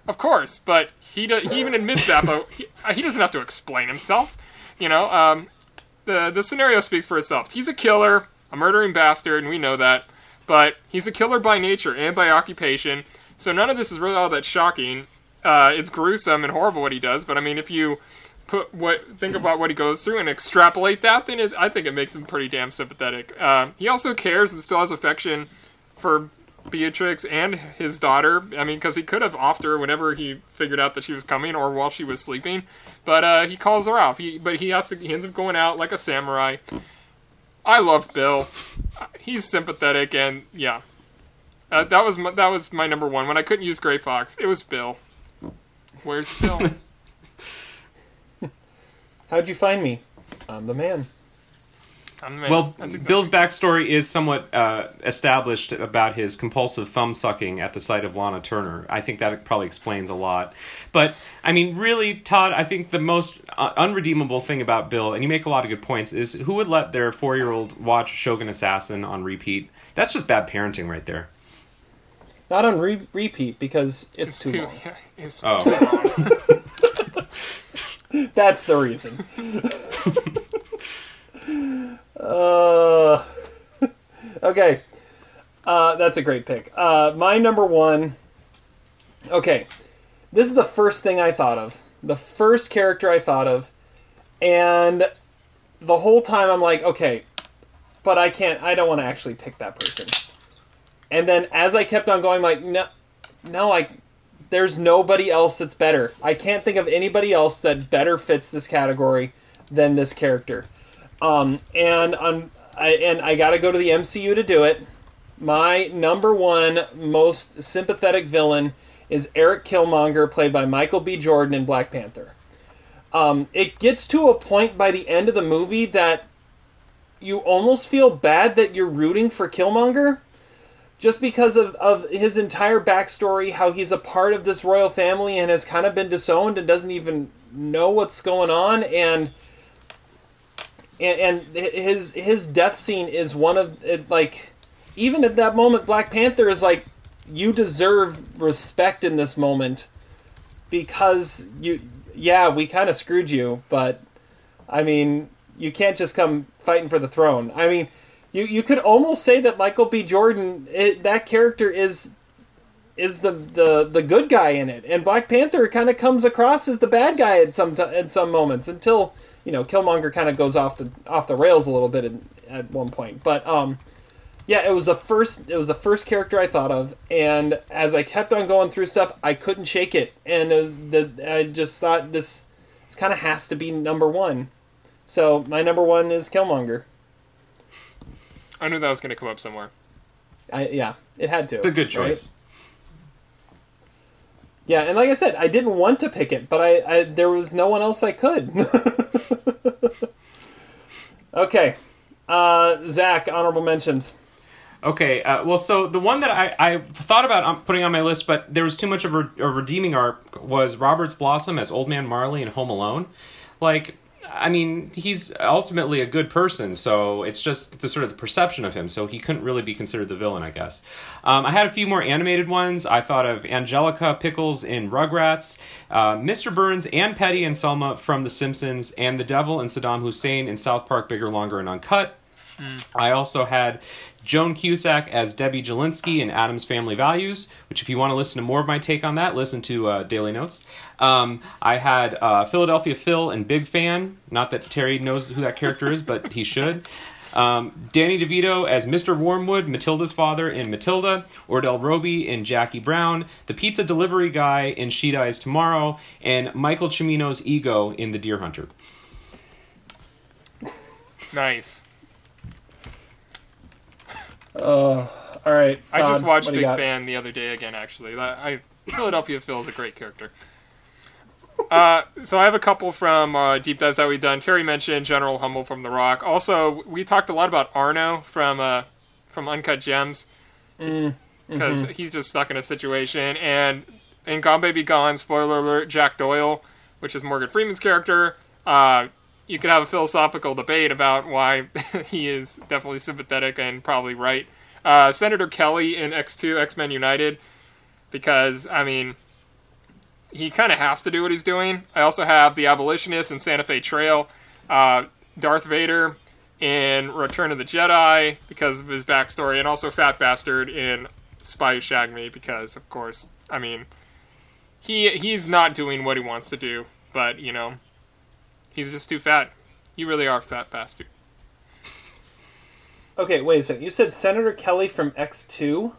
Of course, but he do, he even admits that. But he, he doesn't have to explain himself. You know, um, the the scenario speaks for itself. He's a killer, a murdering bastard, and we know that. But he's a killer by nature and by occupation. So none of this is really all that shocking. Uh, it's gruesome and horrible what he does, but I mean, if you put what think about what he goes through and extrapolate that, then it, I think it makes him pretty damn sympathetic. Uh, he also cares and still has affection for Beatrix and his daughter. I mean, because he could have offed her whenever he figured out that she was coming or while she was sleeping, but uh, he calls her off. He, but he has to. He ends up going out like a samurai. I love Bill. He's sympathetic and yeah. Uh, that was my, that was my number one. When I couldn't use Gray Fox, it was Bill. Where's Bill? How'd you find me? I'm the man. I'm the man. Well, exactly- Bill's backstory is somewhat uh, established about his compulsive thumb sucking at the sight of Lana Turner. I think that probably explains a lot. But I mean, really, Todd, I think the most uh, unredeemable thing about Bill, and you make a lot of good points, is who would let their four-year-old watch Shogun Assassin on repeat? That's just bad parenting right there. Not on re- repeat because it's, too, long. yeah, it's Oh. too long. That's the reason. uh, okay. Uh, that's a great pick. Uh, my number one. Okay. This is the first thing I thought of. The first character I thought of. And the whole time I'm like, okay, but I can't, I don't want to actually pick that person. And then as I kept on going, like, no, no, I, there's nobody else that's better. I can't think of anybody else that better fits this category than this character. Um, and I'm, I, and I got to go to the MCU to do it. My number one most sympathetic villain is Eric Killmonger, played by Michael B. Jordan in Black Panther. Um, it gets to a point by the end of the movie that you almost feel bad that you're rooting for Killmonger just because of, of his entire backstory, how he's a part of this royal family and has kind of been disowned and doesn't even know what's going on, and and, and his his death scene is one of it, like even at that moment, Black Panther is like, you deserve respect in this moment because you yeah we kind of screwed you, but I mean you can't just come fighting for the throne. I mean you you could almost say that Michael B. Jordan it, that character is is the, the the good guy in it, and Black Panther kind of comes across as the bad guy at some t- at some moments until you know Killmonger kind of goes off the off the rails a little bit in, at one point. But um, yeah, it was the first it was the first character I thought of, and as I kept on going through stuff, I couldn't shake it, and it the I just thought this this kind of has to be number one. So my number one is Killmonger. I knew that was going to come up somewhere. I yeah, it had to. It's a good right? choice. Yeah, and like I said, I didn't want to pick it, but I, I there was no one else I could. okay, uh, Zach, honorable mentions. Okay, uh, well, so the one that I, I thought about um, putting on my list, but there was too much of a, a redeeming arc, was Roberts Blossom as Old Man Marley in Home Alone. Like, I mean, he's ultimately a good person, so it's just the sort of the perception of him. So he couldn't really be considered the villain, I guess. Um, I had a few more animated ones. I thought of Angelica Pickles in Rugrats, uh, Mr. Burns and Patty and Selma from The Simpsons, and the Devil and Saddam Hussein in South Park Bigger, Longer, and Uncut. I also had Joan Cusack as Debbie Jellinsky in Addams Family Values, which, if you want to listen to more of my take on that, listen to uh, Daily Notes. Um, I had uh, Philadelphia Phil and Big Fan. Not that Terry knows who that character is, but he should. Um, Danny DeVito as Mr. Wormwood, Matilda's father in Matilda, Ordell Robbie in Jackie Brown, the pizza delivery guy in She Dies Tomorrow, and Michael Cimino's ego in The Deer Hunter. Nice. Uh, all right. I just watched Big? Fan the other day again. Actually, I Philadelphia Phil is a great character. Uh, so I have a couple from uh, deep dives that we've done. Terry mentioned General Hummel from The Rock. Also, we talked a lot about Arno from uh, from Uncut Gems Mm, because mhm. he's just stuck in a situation. And in Gone Baby Gone, spoiler alert, Jack Doyle, which is Morgan Freeman's character, uh, you could have a philosophical debate about why he is definitely sympathetic and probably right. Uh, Senator Kelly in X2, X Men United, because, I mean, he kind of has to do what he's doing. I also have The Abolitionist in Santa Fe Trail, uh, Darth Vader in Return of the Jedi because of his backstory, and also Fat Bastard in Spy Who Me because, of course, I mean, he he's not doing what he wants to do, but you know, he's just too fat. You really are a fat bastard. Okay, wait a second. You said Senator Kelly from X2?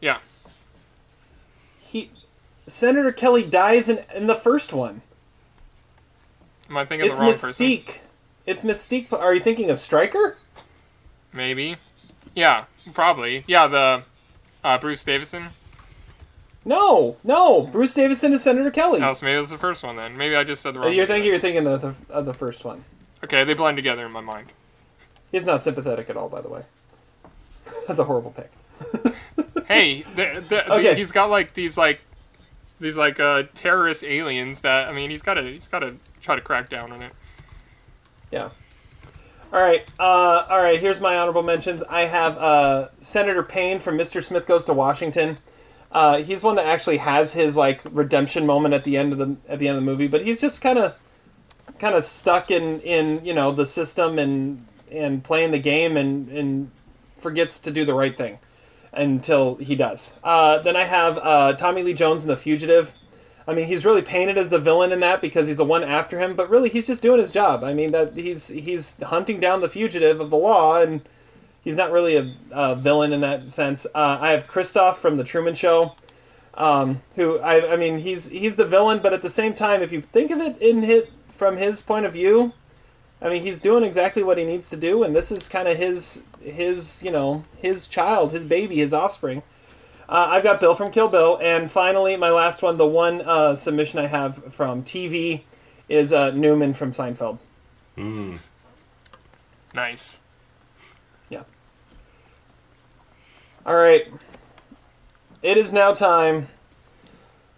Yeah. He Senator Kelly dies in in the first one. Am I thinking It's the wrong person? It's Mystique. It's Mystique. Are you thinking of Stryker? Maybe. Yeah, probably. Yeah, the uh, Bruce Davison. No, no. Bruce Davison is Senator Kelly. Oh, so maybe it was the first one then. Maybe I just said the wrong. You're thinking you're thinking of the, of the first one. Okay, they blend together in my mind. He's not sympathetic at all, by the way. That's a horrible pick. hey, the, the, Okay. he's got like these like these like uh terrorist aliens that I mean he's got to he's got to try to crack down on it. Yeah. All right. Uh, all right. Here's my honorable mentions. I have uh, Senator Payne from Mr. Smith Goes to Washington. Uh, he's one that actually has his like redemption moment at the end of the at the end of the movie, but he's just kind of kind of stuck in in you know the system and and playing the game and and forgets to do the right thing until he does. Uh, then I have uh, Tommy Lee Jones in The Fugitive. I mean, he's really painted as the villain in that because he's the one after him, but really he's just doing his job. I mean, that he's he's hunting down the fugitive of the law, and he's not really a, a villain in that sense. Uh, I have Christof from The Truman Show, um, who I, I mean, he's he's the villain, but at the same time, if you think of it in hit from his point of view, I mean, he's doing exactly what he needs to do, and this is kind of his his you know his child, his baby, his offspring. Uh, I've got Bill from Kill Bill, and finally, my last one, the one uh, submission I have from TV, is uh, Newman from Seinfeld. Mm. Nice. Yeah. All right. It is now time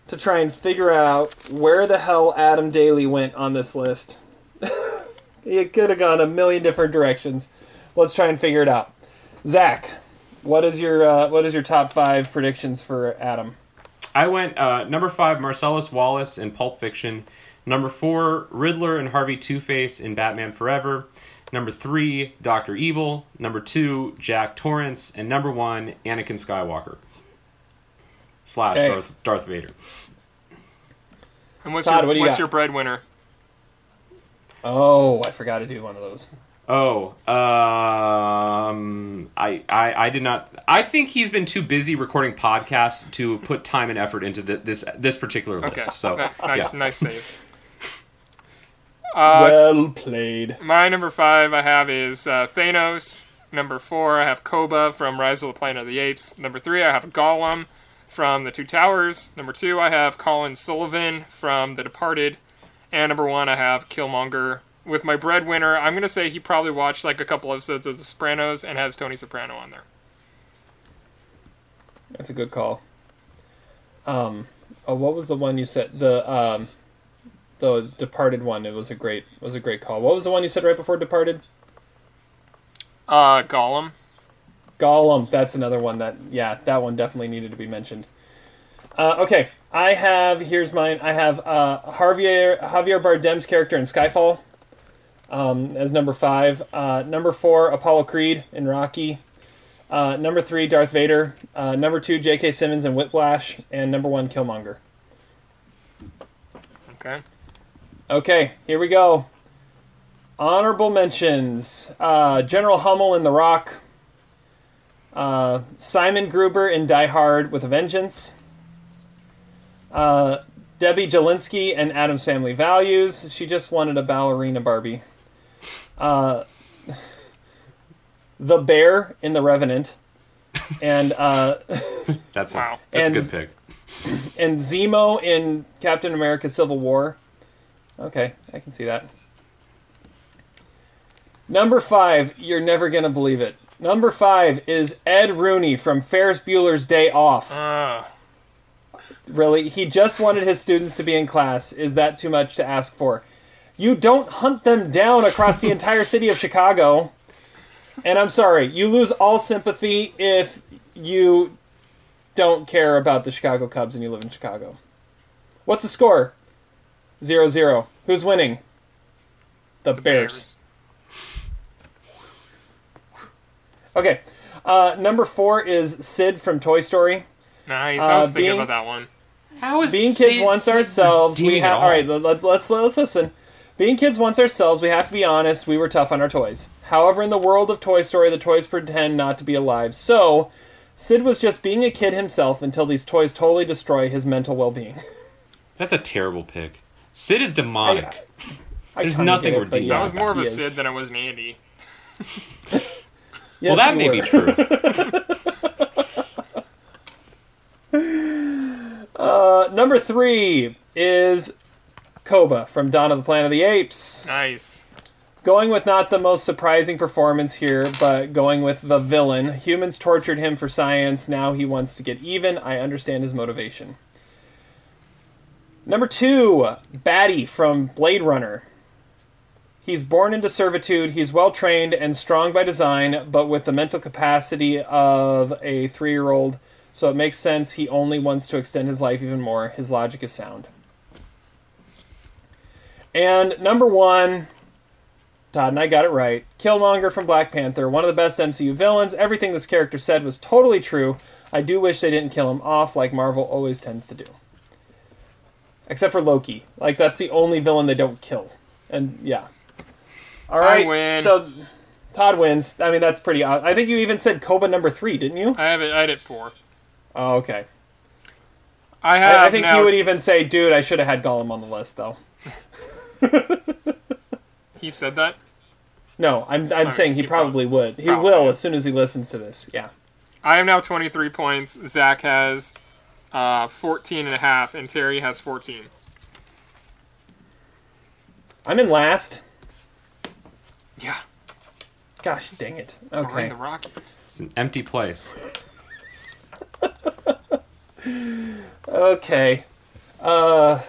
to try and figure out where the hell Adam Daly went on this list. it could have gone a million different directions. Let's try and figure it out. Zach, what is your uh, what is your top five predictions for Adam? I went uh, number five, Marcellus Wallace in Pulp Fiction. Number four, Riddler and Harvey Two Face in Batman Forever. Number three, Doctor Evil. Number two, Jack Torrance, and number one, Anakin Skywalker slash Hey. Darth, Darth Vader. And what's Todd, your what do you what's got? your breadwinner? Oh, I forgot to do one of those. Oh, um, I, I, I did not. I think he's been too busy recording podcasts to put time and effort into the, this this particular list. Okay, So, nice, yeah. nice save. Uh, well played. My number five I have is uh, Thanos. Number four I have Koba from Rise of the Planet of the Apes. Number three I have Gollum from The Two Towers. Number two I have Colin Sullivan from The Departed. And number one I have Killmonger. With my breadwinner, I'm gonna say he probably watched like a couple episodes of The Sopranos and has Tony Soprano on there. That's a good call. Um, oh, what was the one you said? The um, the Departed one. It was a great was a great call. What was the one you said right before Departed? Uh, Gollum. Gollum. That's another one that yeah, that one definitely needed to be mentioned. Uh, okay, I have here's mine. I have uh, Javier Javier Bardem's character in Skyfall um, as number five. Uh, number four, Apollo Creed in Rocky. Uh, number three, Darth Vader. Uh, number two, J.K. Simmons in Whiplash, and number one, Killmonger. Okay. Okay, here we go. Honorable mentions: uh, General Hummel in The Rock. Uh, Simon Gruber in Die Hard with a Vengeance. Uh, Debbie Jellinsky and Addams Family Values. She just wanted a ballerina Barbie. Uh, the Bear in The Revenant. And uh, That's Wow. that's And- a good pick. and Zemo in Captain America Civil War. Okay, I can see that. Number five, you're never gonna believe it. Number five is Ed Rooney from Ferris Bueller's Day Off. Uh, Really? He just wanted his students to be in class. Is that too much to ask for? You don't hunt them down across the entire city of Chicago. And I'm sorry, you lose all sympathy if you don't care about the Chicago Cubs and you live in Chicago. What's the score? Zero zero. Who's winning? The, Bears. Okay. Uh, number four is Sid from Toy Story. nice. Uh, I was thinking being- about that one. How is being kids Sid- once Sid ourselves, we have all? all right. Let's let's let's listen. Being kids once ourselves, we have to be honest. We were tough on our toys. However, in the world of Toy Story, the toys pretend not to be alive. So, Sid was just being a kid himself until these toys totally destroy his mental well-being. That's a terrible pick. Sid is demonic. I There's kinda nothing get it, we're but That was more of a. Sid than it was an Andy. well, that may were. be true. Uh, number three is Koba from Dawn of the Planet of the Apes. Nice. going with not the most surprising performance here, but going with the villain. Humans tortured him for science. Now he wants to get even. I understand his motivation. Number two, Batty from Blade Runner. He's born into servitude. He's well trained and strong by design, but with the mental capacity of a three year old. So it makes sense he only wants to extend his life even more. His logic is sound. And number one, Todd and I got it right. Killmonger from Black Panther, one of the best MCU villains. Everything this character said was totally true. I do wish they didn't kill him off like Marvel always tends to do. Except for Loki. Like, that's the only villain they don't kill. And, yeah. All right. win. So, Todd wins. I mean, that's pretty odd. I think you even said Koba number three, didn't you? I have it. I had it four. Oh, okay. I have. I, I think now, he would even say, dude, I should have had Gollum on the list, though. He said that. No, I'm, I'm saying he, he probably would. He probably will as soon as he listens to this. Yeah. I am now 23 points. Zach has uh, 14 and a half, and Terry has 14. I'm in last. Yeah. Gosh dang it. We're in Okay. the Rockies. It's an empty place. Okay. Uh,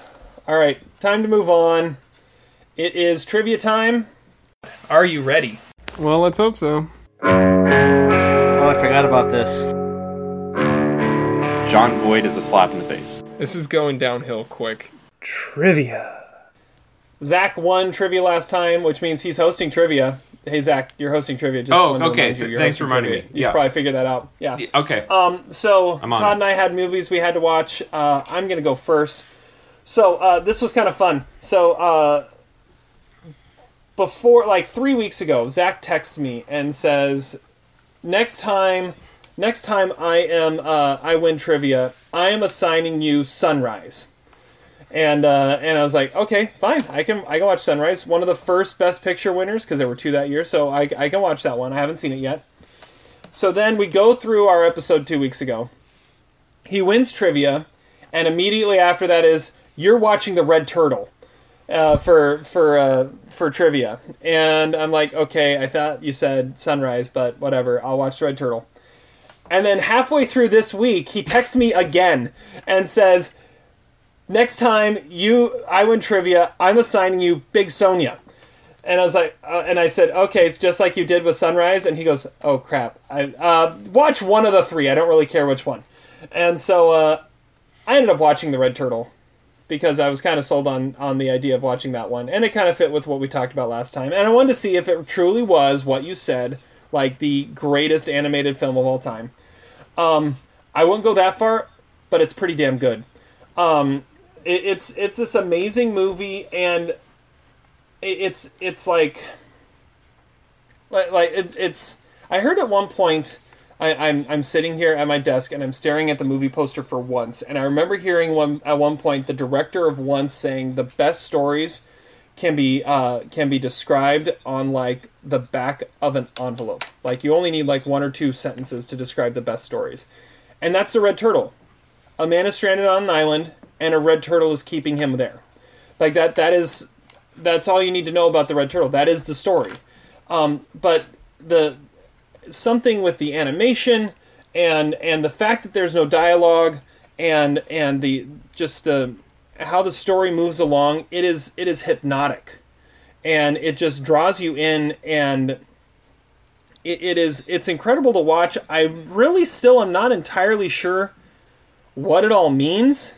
all right. Time to move on. It is trivia time. Are you ready? Well, let's hope so. Oh, I forgot about this. Jon Voight is a slap in the face. This is going downhill quick. Trivia. Zach won trivia last time, which means he's hosting trivia. Hey Zach, you're hosting trivia. Just Oh, okay. you, Thanks for reminding trivia. me. You Yeah. should probably figure that out. Yeah. Okay. Um. So Todd and I had movies we had to watch. Uh, I'm gonna go first. So uh, this was kind of fun. So uh, before, like three weeks ago, Zach texts me and says, "Next time, next time I am uh, I win trivia, I am assigning you Sunrise." And uh, and I was like, okay, fine, I can I can watch Sunrise, one of the first Best Picture winners because there were two that year, so I I can watch that one. I haven't seen it yet. So then we go through our episode two weeks ago. He wins trivia, and immediately after that is you're watching the Red Turtle uh, for for uh, for trivia, and I'm like, okay, I thought you said Sunrise, but whatever, I'll watch the Red Turtle. And then halfway through this week, he texts me again and says, "Next time you I win trivia, I'm assigning you Big Sonia." And I was like, uh, and I said, okay, it's just like you did with Sunrise. And he goes, oh crap, I uh, watch one of the three. I don't really care which one. And so uh, I ended up watching the Red Turtle because I was kind of sold on on the idea of watching that one, and it kind of fit with what we talked about last time. And I wanted to see if it truly was what you said, like the greatest animated film of all time. Um, I wouldn't go that far, but it's pretty damn good. Um, it, it's it's this amazing movie, and it, it's it's like like, like it, it's. I heard at one point. I, I'm I'm sitting here at my desk and I'm staring at the movie poster for Once, and I remember hearing one at one point the director of Once saying the best stories can be uh, can be described on like the back of an envelope. Like you only need like one or two sentences to describe the best stories, and that's the Red Turtle. A man is stranded on an island, and a red turtle is keeping him there. Like that. That is that's all you need to know about the red turtle. That is the story. Um, but the something with the animation and and the fact that there's no dialogue and and the just the how the story moves along it is it is hypnotic and it just draws you in and it, it is it's incredible to watch i really still am not entirely sure what it all means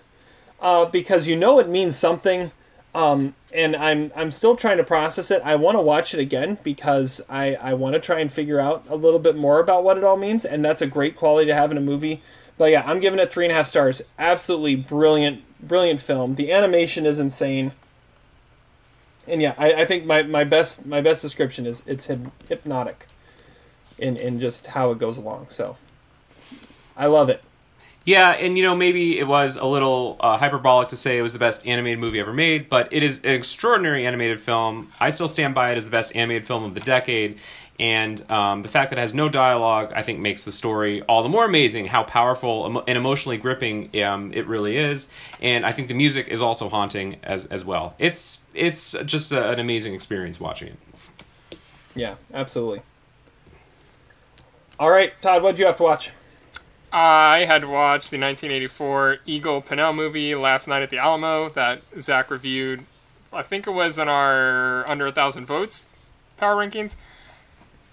uh, because you know it means something um, and I'm I'm still trying to process it. I want to watch it again because I I want to try and figure out a little bit more about what it all means, and that's a great quality to have in a movie. But yeah, I'm giving it three and a half stars. Absolutely brilliant, brilliant film. The animation is insane. And yeah, I, I think my, my best my best description is it's hypnotic, in in just how it goes along. So, I love it. Yeah, and you know maybe it was a little uh, hyperbolic to say it was the best animated movie ever made, but it is an extraordinary animated film. I still stand by it as the best animated film of the decade, and um, the fact that it has no dialogue, I think, makes the story all the more amazing. How powerful emo- and emotionally gripping um, it really is, and I think the music is also haunting as as well. It's it's just a, an amazing experience watching it. Yeah, absolutely. All right, Todd, what'd you have to watch? I had to watch the 1984 Eagle Pennell movie last night at the Alamo that Zach reviewed. I think it was in our under a thousand votes power rankings.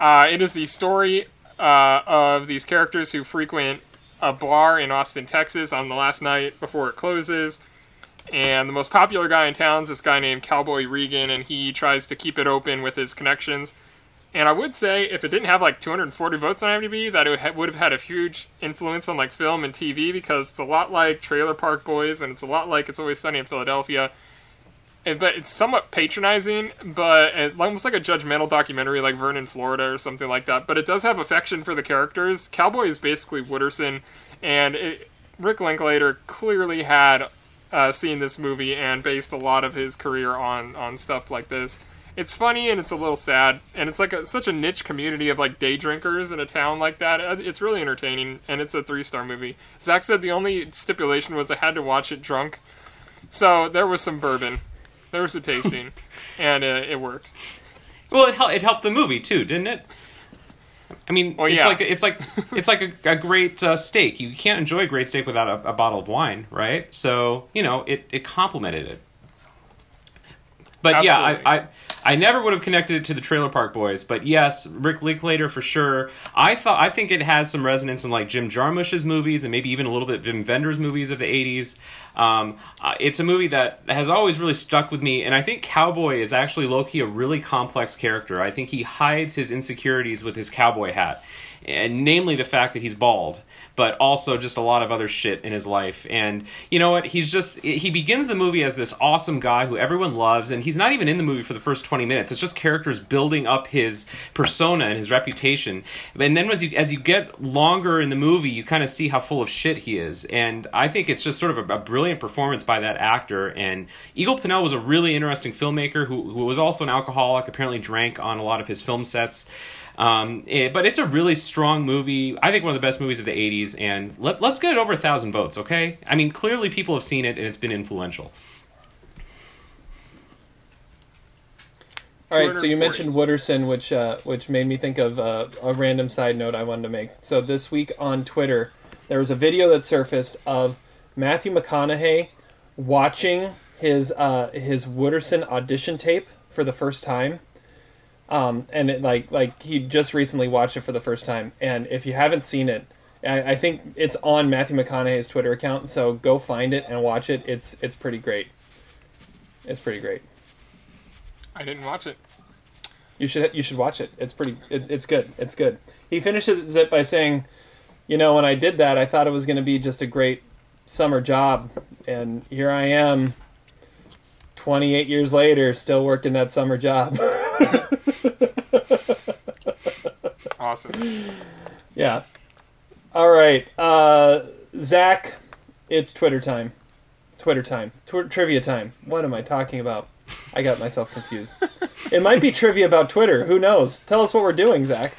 Uh, it is the story uh, of these characters who frequent a bar in Austin, Texas on the last night before it closes. And the most popular guy in town is this guy named Cowboy Regan, and he tries to keep it open with his connections. And I would say if it didn't have like 240 votes on IMDb, that it would, would have had a huge influence on like film and TV because it's a lot like Trailer Park Boys and it's a lot like It's Always Sunny in Philadelphia. But it's somewhat patronizing, but it, almost like a judgmental documentary like Vernon, Florida or something like that. But it does have affection for the characters. Cowboy is basically Wooderson, and it, Rick Linklater clearly had uh, seen this movie and based a lot of his career on on stuff like this it's funny and it's a little sad and it's like a, such a niche community of like day drinkers in a town like that Uh, it's really entertaining and it's a three star movie zach said the only stipulation was i had to watch it drunk so there was some bourbon there was a tasting and uh, it worked Well, it, hel- it helped the movie too, didn't it? I mean, Well, it's yeah. like it's like it's like a, a great uh, steak. You can't enjoy a great steak without a, a bottle of wine, right? So you know, it it complemented it. But yeah, I, I I never would have connected it to the Trailer Park Boys. But yes, Rick Linklater for sure. I thought I think it has some resonance in like Jim Jarmusch's movies and maybe even a little bit Wim Wenders's movies of the '80s. Um, uh, it's a movie that has always really stuck with me, and I think Cowboy is actually Loki a really complex character. I think he hides his insecurities with his cowboy hat, and namely the fact that he's bald but also just a lot of other shit in his life. And you know what? He's just he begins the movie as this awesome guy who everyone loves, and he's not even in the movie for the first twenty minutes. It's just characters building up his persona and his reputation. And then as you as you get longer in the movie, you kind of see how full of shit he is. And I think it's just sort of a, a brilliant performance by that actor. And Eagle Pennell was a really interesting filmmaker who, who was also an alcoholic. Apparently, drank on a lot of his film sets. Um, eh, but it's a really strong movie. I think one of the best movies of the 80s. And let, let's get it over a thousand votes, okay? I mean, clearly people have seen it and it's been influential. All right, so you mentioned Wooderson, which uh, which made me think of uh, a random side note I wanted to make. So this week on Twitter, there was a video that surfaced of Matthew McConaughey watching his uh, his Wooderson audition tape for the first time. Um, and it, like like he just recently watched it for the first time. And if you haven't seen it, I, I think it's on Matthew McConaughey's Twitter account. So go find it and watch it. It's it's pretty great. It's pretty great. i didn't watch it You should you should watch it. It's pretty. It, it's good. It's good. He finishes it by saying, "You know, when I did that, I thought it was going to be just a great summer job, and here I am, 28 years later, still working that summer job." awesome yeah. All right, uh, Zach, it's Twitter time. Twitter time. Tw- trivia time. What am I talking about? I got myself confused. it might be trivia about Twitter. Who knows? Tell us what we're doing, Zach.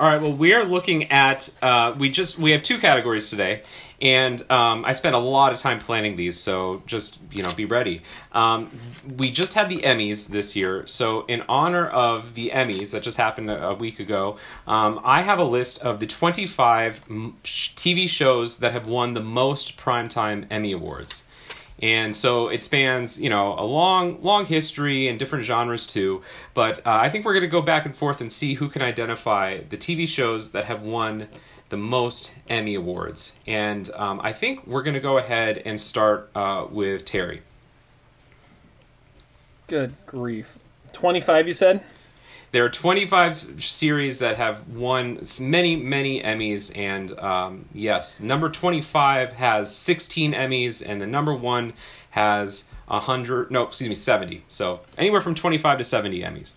All right. Well, we are looking at. Uh, we just we have two categories today, and um, I spent a lot of time planning these, so just you know be ready. Um, we just had the Emmys this year, so in honor of the Emmys that just happened a, a week ago, um, I have a list of the 25 TV shows that have won the most primetime Emmy awards. And so it spans, you know, a long, long history and different genres too. But uh, I think we're going to go back and forth and see who can identify the TV shows that have won the most Emmy awards. And um, I think we're going to go ahead and start uh, with Terry. Good grief. 25, you said? There are 25 series that have won many, many Emmys, and um, yes, number 25 has 16 Emmys, and the number one has 100, no, excuse me, 70. So anywhere from 25 to 70 Emmys.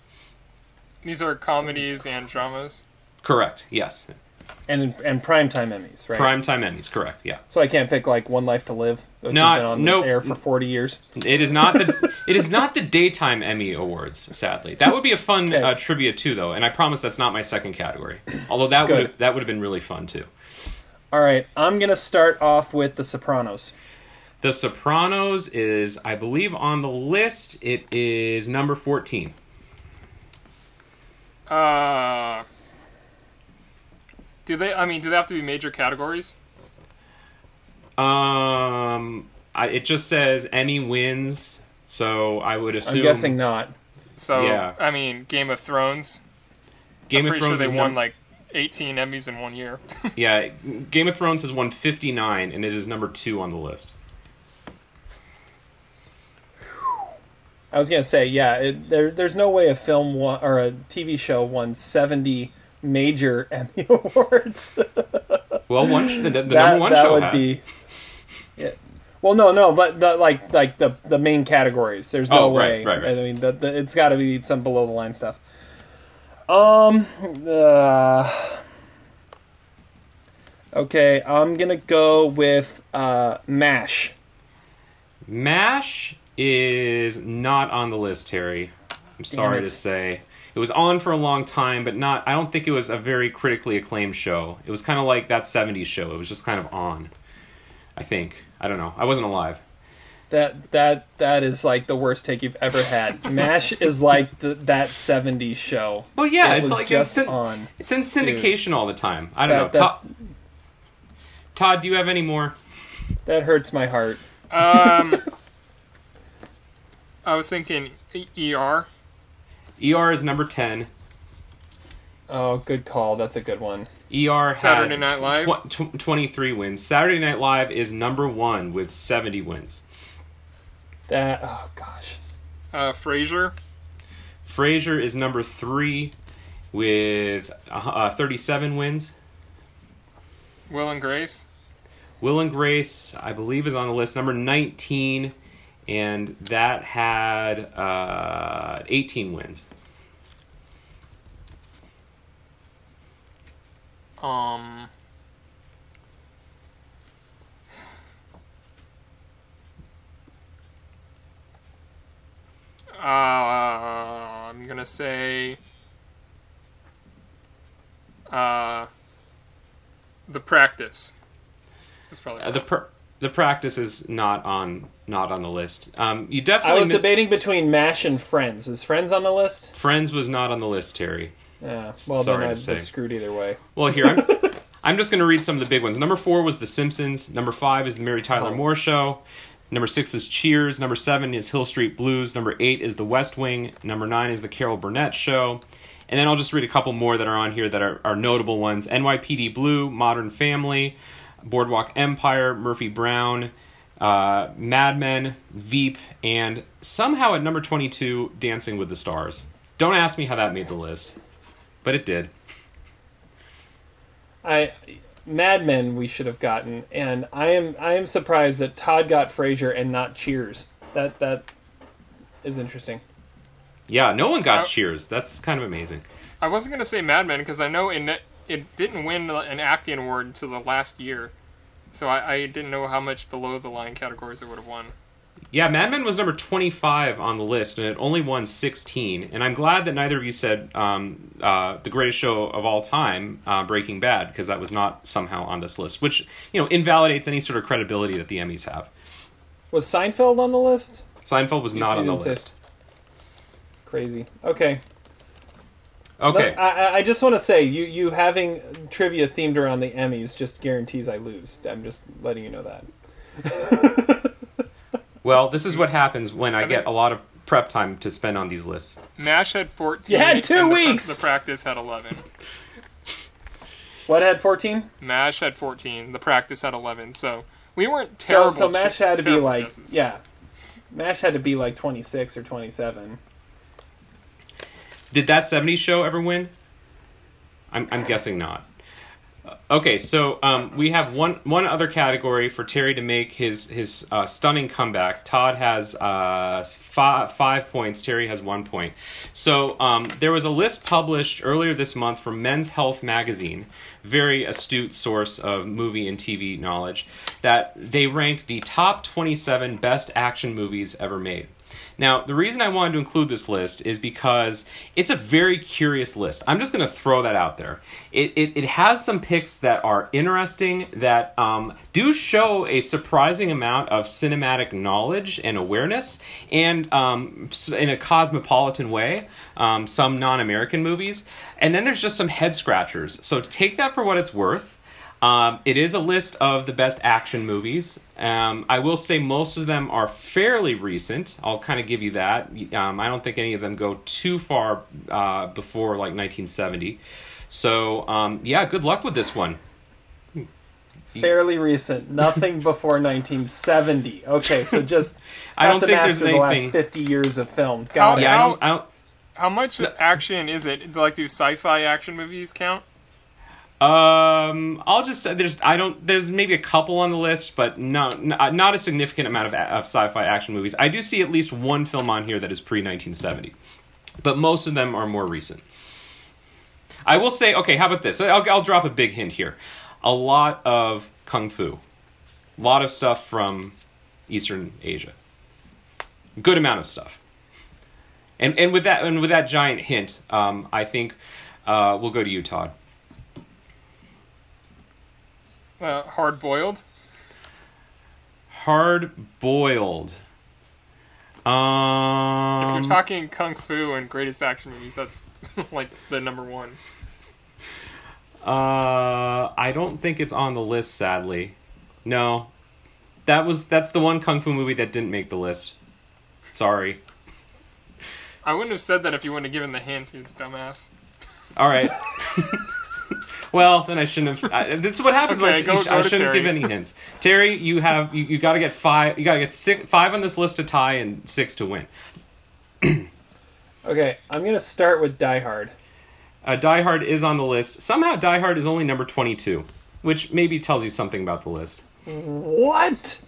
these are comedies and dramas Correct, yes. And and primetime Emmys, right? Primetime Emmys, correct, yeah. So I can't pick like One Life to Live, which Not- has been on no- the air for 40 years. It is not the it is not the daytime Emmy awards. Sadly, that would be a fun uh, trivia too, though. And I promise that's not my second category. Although that would that would have been really fun too. All right, I'm going to start off with The Sopranos. The Sopranos is, I believe, on the list. It is number fourteen. Uh, do they? I mean, do they have to be major categories? Um, I, it just says Emmy wins, so I would assume. I'm guessing not. So Yeah. I mean, Game of Thrones. Game I'm of Thrones sure they won num- like 18 Emmys in one year. Yeah, Game of Thrones has won 59, and it is number two on the list. I was gonna say, yeah, it, there, there's no way a film won, or a TV show won 70 major Emmy awards. Well, one sh- the, the that, number one that show would has. be. Yeah. Well, no, no, but the, like like the the main categories. There's no Oh, right, way. right, right. I mean, the, the, it's got to be some below the line stuff. Um. Uh, okay, I'm gonna go with uh, Mash. MASH is not on the list, Terry. I'm sorry it. to say. It was on for a long time, but not. I don't think it was a very critically acclaimed show. It was kind of like that '70s show. It was just kind of on. I think. I don't know. I wasn't alive. That that that is like the worst take you've ever had. Mash is like the, that '70s show. Well, yeah, It it's was like just instant- on. It's in syndication all the time. I don't That- know. that- Todd, Todd, do you have any more? That hurts my heart. um, I was thinking E- ER. ER is number ten. Oh, good call. That's a good one. ER Saturday had Night Live? tw- tw- 23 wins. Saturday Night Live is number one with 70 wins. That oh gosh. Uh, Frasier. Frasier is number three with uh, uh, 37 wins. Will and Grace. Will and Grace, I believe, is on the list, number 19, and that had uh, 18 wins. Um. Uh, I'm gonna say. Uh, the practice. That's probably Uh, the pr- the practice is not on not on the list. Um, you I definitely was mi- debating between Mash and Friends. Was Friends on the list? Friends was not on the list, Terry. Yeah. Well, Sorry then I was screwed either way. Well, here I'm. I'm just going to read some of the big ones. Number four was The Simpsons. Number five is The Mary Tyler Oh. Moore Show. Number six is Cheers. Number seven is Hill Street Blues. Number eight is The West Wing. Number nine is The Carol Burnett Show. And then I'll just read a couple more that are on here that are, are notable ones NYPD Blue, Modern Family, Boardwalk Empire, Murphy Brown, uh, Mad Men, Veep, and somehow at number 22, Dancing with the Stars. Don't ask me how that made the list, but it did. I Mad Men we should have gotten, and I am I am surprised that Todd got Frasier and not Cheers. That that is interesting. Yeah, no one got Uh, Cheers. That's kind of amazing. I wasn't gonna say Mad Men because I know in it, it didn't win an acting award until the last year, so I, I didn't know how much below the line categories it would have won. Yeah, Mad Men was number 25 on the list, and it only won 16. And I'm glad that neither of you said um, uh, the greatest show of all time, uh, Breaking Bad, because that was not somehow on this list, which you know invalidates any sort of credibility that the Emmys have. Was Seinfeld on the list? Seinfeld was You- not on the didn't list. Crazy. Okay. Okay, Let- I, I- I just want to say you you having trivia themed around the Emmys just guarantees I lose. I'm just letting you know that. well, this is what happens when I I get think- a lot of prep time to spend on these lists. Mash had 14. You had two and the- weeks! The, practice had 11. What had 14? Mash had 14. The practice had 11. So we weren't So terrible. so so Mash had to be like guesses. yeah, Mash had to be like 26 or 27. Did that 70s show ever win? I'm, I'm guessing not. Okay, so um, we have one one other category for Terry to make his his uh, stunning comeback. Todd has uh, five, five points. Terry has one point. So um, there was a list published earlier this month from Men's Health magazine, very astute source of movie and TV knowledge, that they ranked the top 27 best action movies ever made. Now, the reason I wanted to include this list is because it's a very curious list. I'm just going to throw that out there. It, it, it has some picks that are interesting, that um, do show a surprising amount of cinematic knowledge and awareness, and um, in a cosmopolitan way, um, some non American movies. And then there's just some head scratchers. So take that for what it's worth. Um, it is a list of the best action movies. Um, I will say most of them are fairly recent. I'll kind of give you that. Um, I don't think any of them go too far uh, before like 1970. So um, yeah, good luck with this one. Fairly recent, nothing before 1970. Okay, so just I have don't to think there's master the last 50 years of film. Got it. Yeah, I don't, I don't, How much action is it? Like, do sci-fi action movies count? Um, I'll just there's I don't there's maybe a couple on the list, but no, n- not a significant amount of, of sci-fi action movies. I do see at least one film on here that is pre 1970, but most of them are more recent. I will say, okay, how about this? I'll, I'll drop a big hint here. A lot of kung fu, a lot of stuff from Eastern Asia, good amount of stuff. And and with that and with that giant hint, um, I think uh, we'll go to you, Todd. Uh, hard boiled. Hard boiled. Um, If you're talking kung fu and greatest action movies, that's like the number one. uh, I don't think it's on the list. Sadly, no. That was that's the one kung fu movie that didn't make the list. Sorry. I wouldn't have said that if you wouldn't have given the hint, you dumbass. All right. well, then I shouldn't have. I, this is what happens when I, Okay, go- I shouldn't Terry. give any hints. Terry, you have you, you got to get five. You got to get six, five on this list to tie and six to win. Okay, I'm gonna start with Die Hard. Uh, Die Hard is on the list. Somehow, Die Hard is only number twenty-two, which maybe tells you something about the list. What?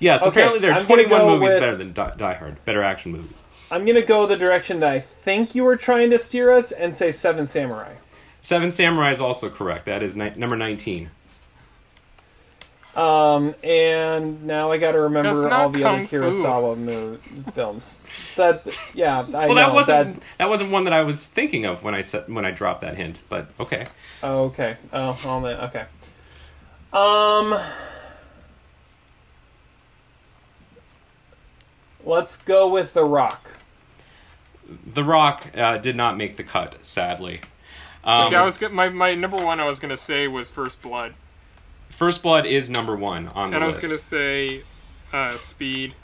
Yes, Okay, apparently there are I'm 21 go movies with- better than Die, Die Hard, better action movies. I'm gonna go the direction that I think you were trying to steer us and say Seven Samurai. Seven Samurai is also correct. That is ni- number 19. Um, and now I got to That's remember not all the other Kung Fu. Kurosawa mo- films. That yeah, I well, know that wasn't that. that wasn't one that I was thinking of when I said when I dropped that hint. But okay, Oh, okay. Oh, all that. Okay. Um. Let's go with The Rock. The Rock uh, did not make the cut, sadly. Um, Okay, I was go- my my number one. I was gonna say was First Blood, First Blood is number one on the list. and I was gonna say uh, Speed.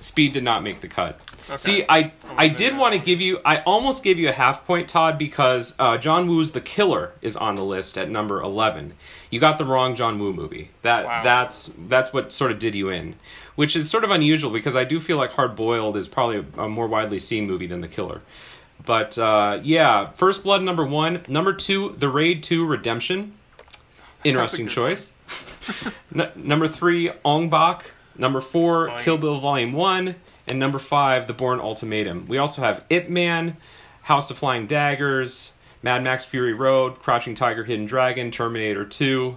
Speed did not make the cut. Okay. See, I I did want to give you, I almost gave you a half point, Todd, because uh, John Woo's The Killer is on the list at number eleven. You got the wrong John Woo movie. That Wow. that's that's what sort of did you in, which is sort of unusual because I do feel like Hard Boiled is probably a, a more widely seen movie than The Killer. But uh, yeah, First Blood number one, number two, The Raid Two Redemption. Interesting choice. N- number three, Ong Bak. Number four. Kill Bill Volume 1. And number five, The Bourne Ultimatum. We also have Ip Man, House of Flying Daggers, Mad Max Fury Road, Crouching Tiger, Hidden Dragon, Terminator 2,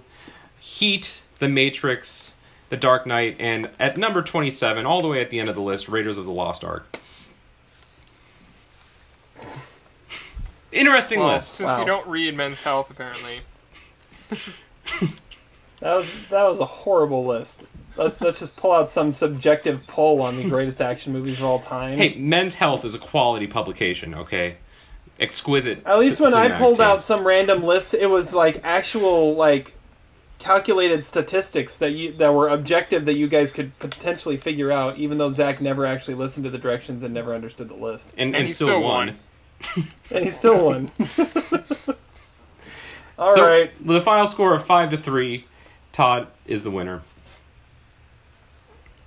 Heat, The Matrix, The Dark Knight, and at number 27, all the way at the end of the list, Raiders of the Lost Ark. Interesting Well, list. since we don't read Men's Health, apparently. That was that was a horrible list. Let's let's just pull out some subjective poll on the greatest action movies of all time. Hey, Men's Health is a quality publication, okay? Exquisite. At least c- when I cinematic pulled out some random list, it was like actual like calculated statistics that you that were objective that you guys could potentially figure out, even though Zach never actually listened to the directions and never understood the list. and, and, And he still, still won. won. And he still won. All right. so, With a final score of five to three, Todd is the winner.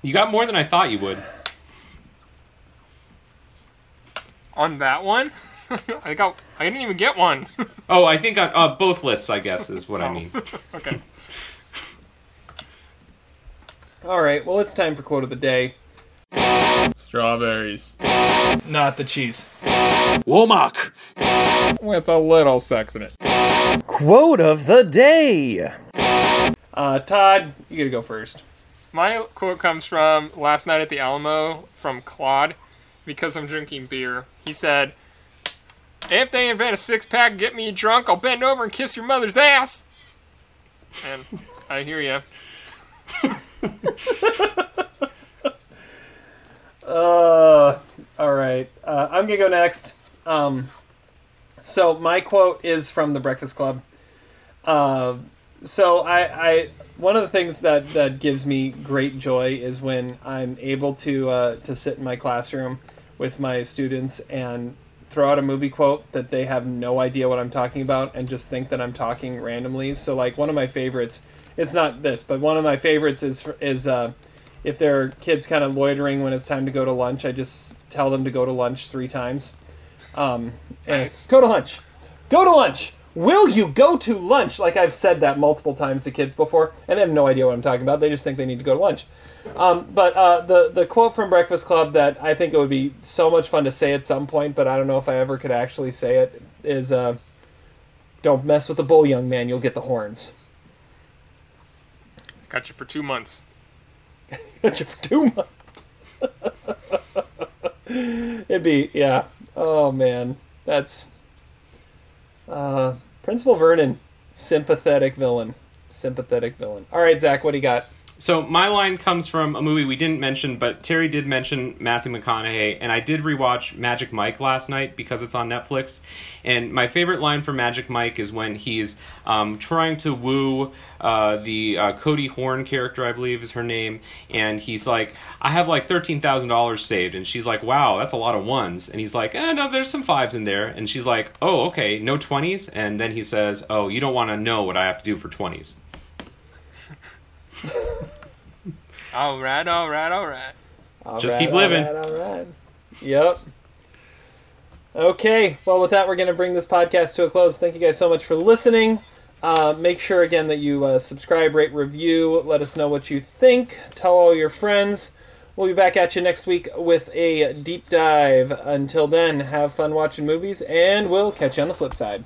You got more than I thought you would. On that one, I got. I didn't even get one. Oh, I think on uh, both lists, I guess, is what I mean. okay. All right. Well, it's time for quote of the day. Strawberries. Not the cheese. Womack. With a little sex in it. Quote of the day. Uh, Todd, you gotta go first. My quote comes from last night at the Alamo from Claude because I'm drinking beer. He said, If they invent a six pack and get me drunk, I'll bend over and kiss your mother's ass. And I hear you. Uh, all right. Uh, I'm gonna go next. Um, so my quote is from the Breakfast Club. Uh, so I, I one of the things that that gives me great joy is when I'm able to uh, to sit in my classroom with my students and throw out a movie quote that they have no idea what I'm talking about and just think that I'm talking randomly. So like one of my favorites, it's not this, but one of my favorites is is uh, if there are kids kind of loitering when it's time to go to lunch, I just tell them to go to lunch three times. Um, and Nice. Go to lunch. Go to lunch. Will you go to lunch? Like I've said that multiple times to kids before, and they have no idea what I'm talking about. They just think they need to go to lunch. Um, but uh, the the quote from Breakfast Club that I think it would be so much fun to say at some point, but I don't know if I ever could actually say it is, uh, "Don't mess with the bull, young man. You'll get the horns." Got you for two months. Got you for two months. It'd be yeah. Oh man, that's uh, Principal Vernon, sympathetic villain, sympathetic villain. All right, Zach, what do you got? So my line comes from a movie we didn't mention, but Terry did mention Matthew McConaughey, and I did rewatch Magic Mike last night because it's on Netflix. And my favorite line for Magic Mike is when he's um, trying to woo uh, the uh, Cody Horn character, I believe is her name, and he's like, "I have like thirteen thousand dollars saved," and she's like, "Wow, that's a lot of ones," and he's like, "Eh, no, there's some fives in there," and she's like, "Oh, okay, no twenties," and then he says, "Oh, you don't want to know what I have to do for twenties." All right, all right, all right. All Just right, keep living. All right, all right. Yep. Okay. Well, with that, we're going to bring this podcast to a close. Thank you guys so much for listening. Uh, make sure again that you uh, subscribe, rate, review. Let us know what you think. Tell all your friends. We'll be back at you next week with a deep dive. Until then, have fun watching movies, and we'll catch you on the flip side.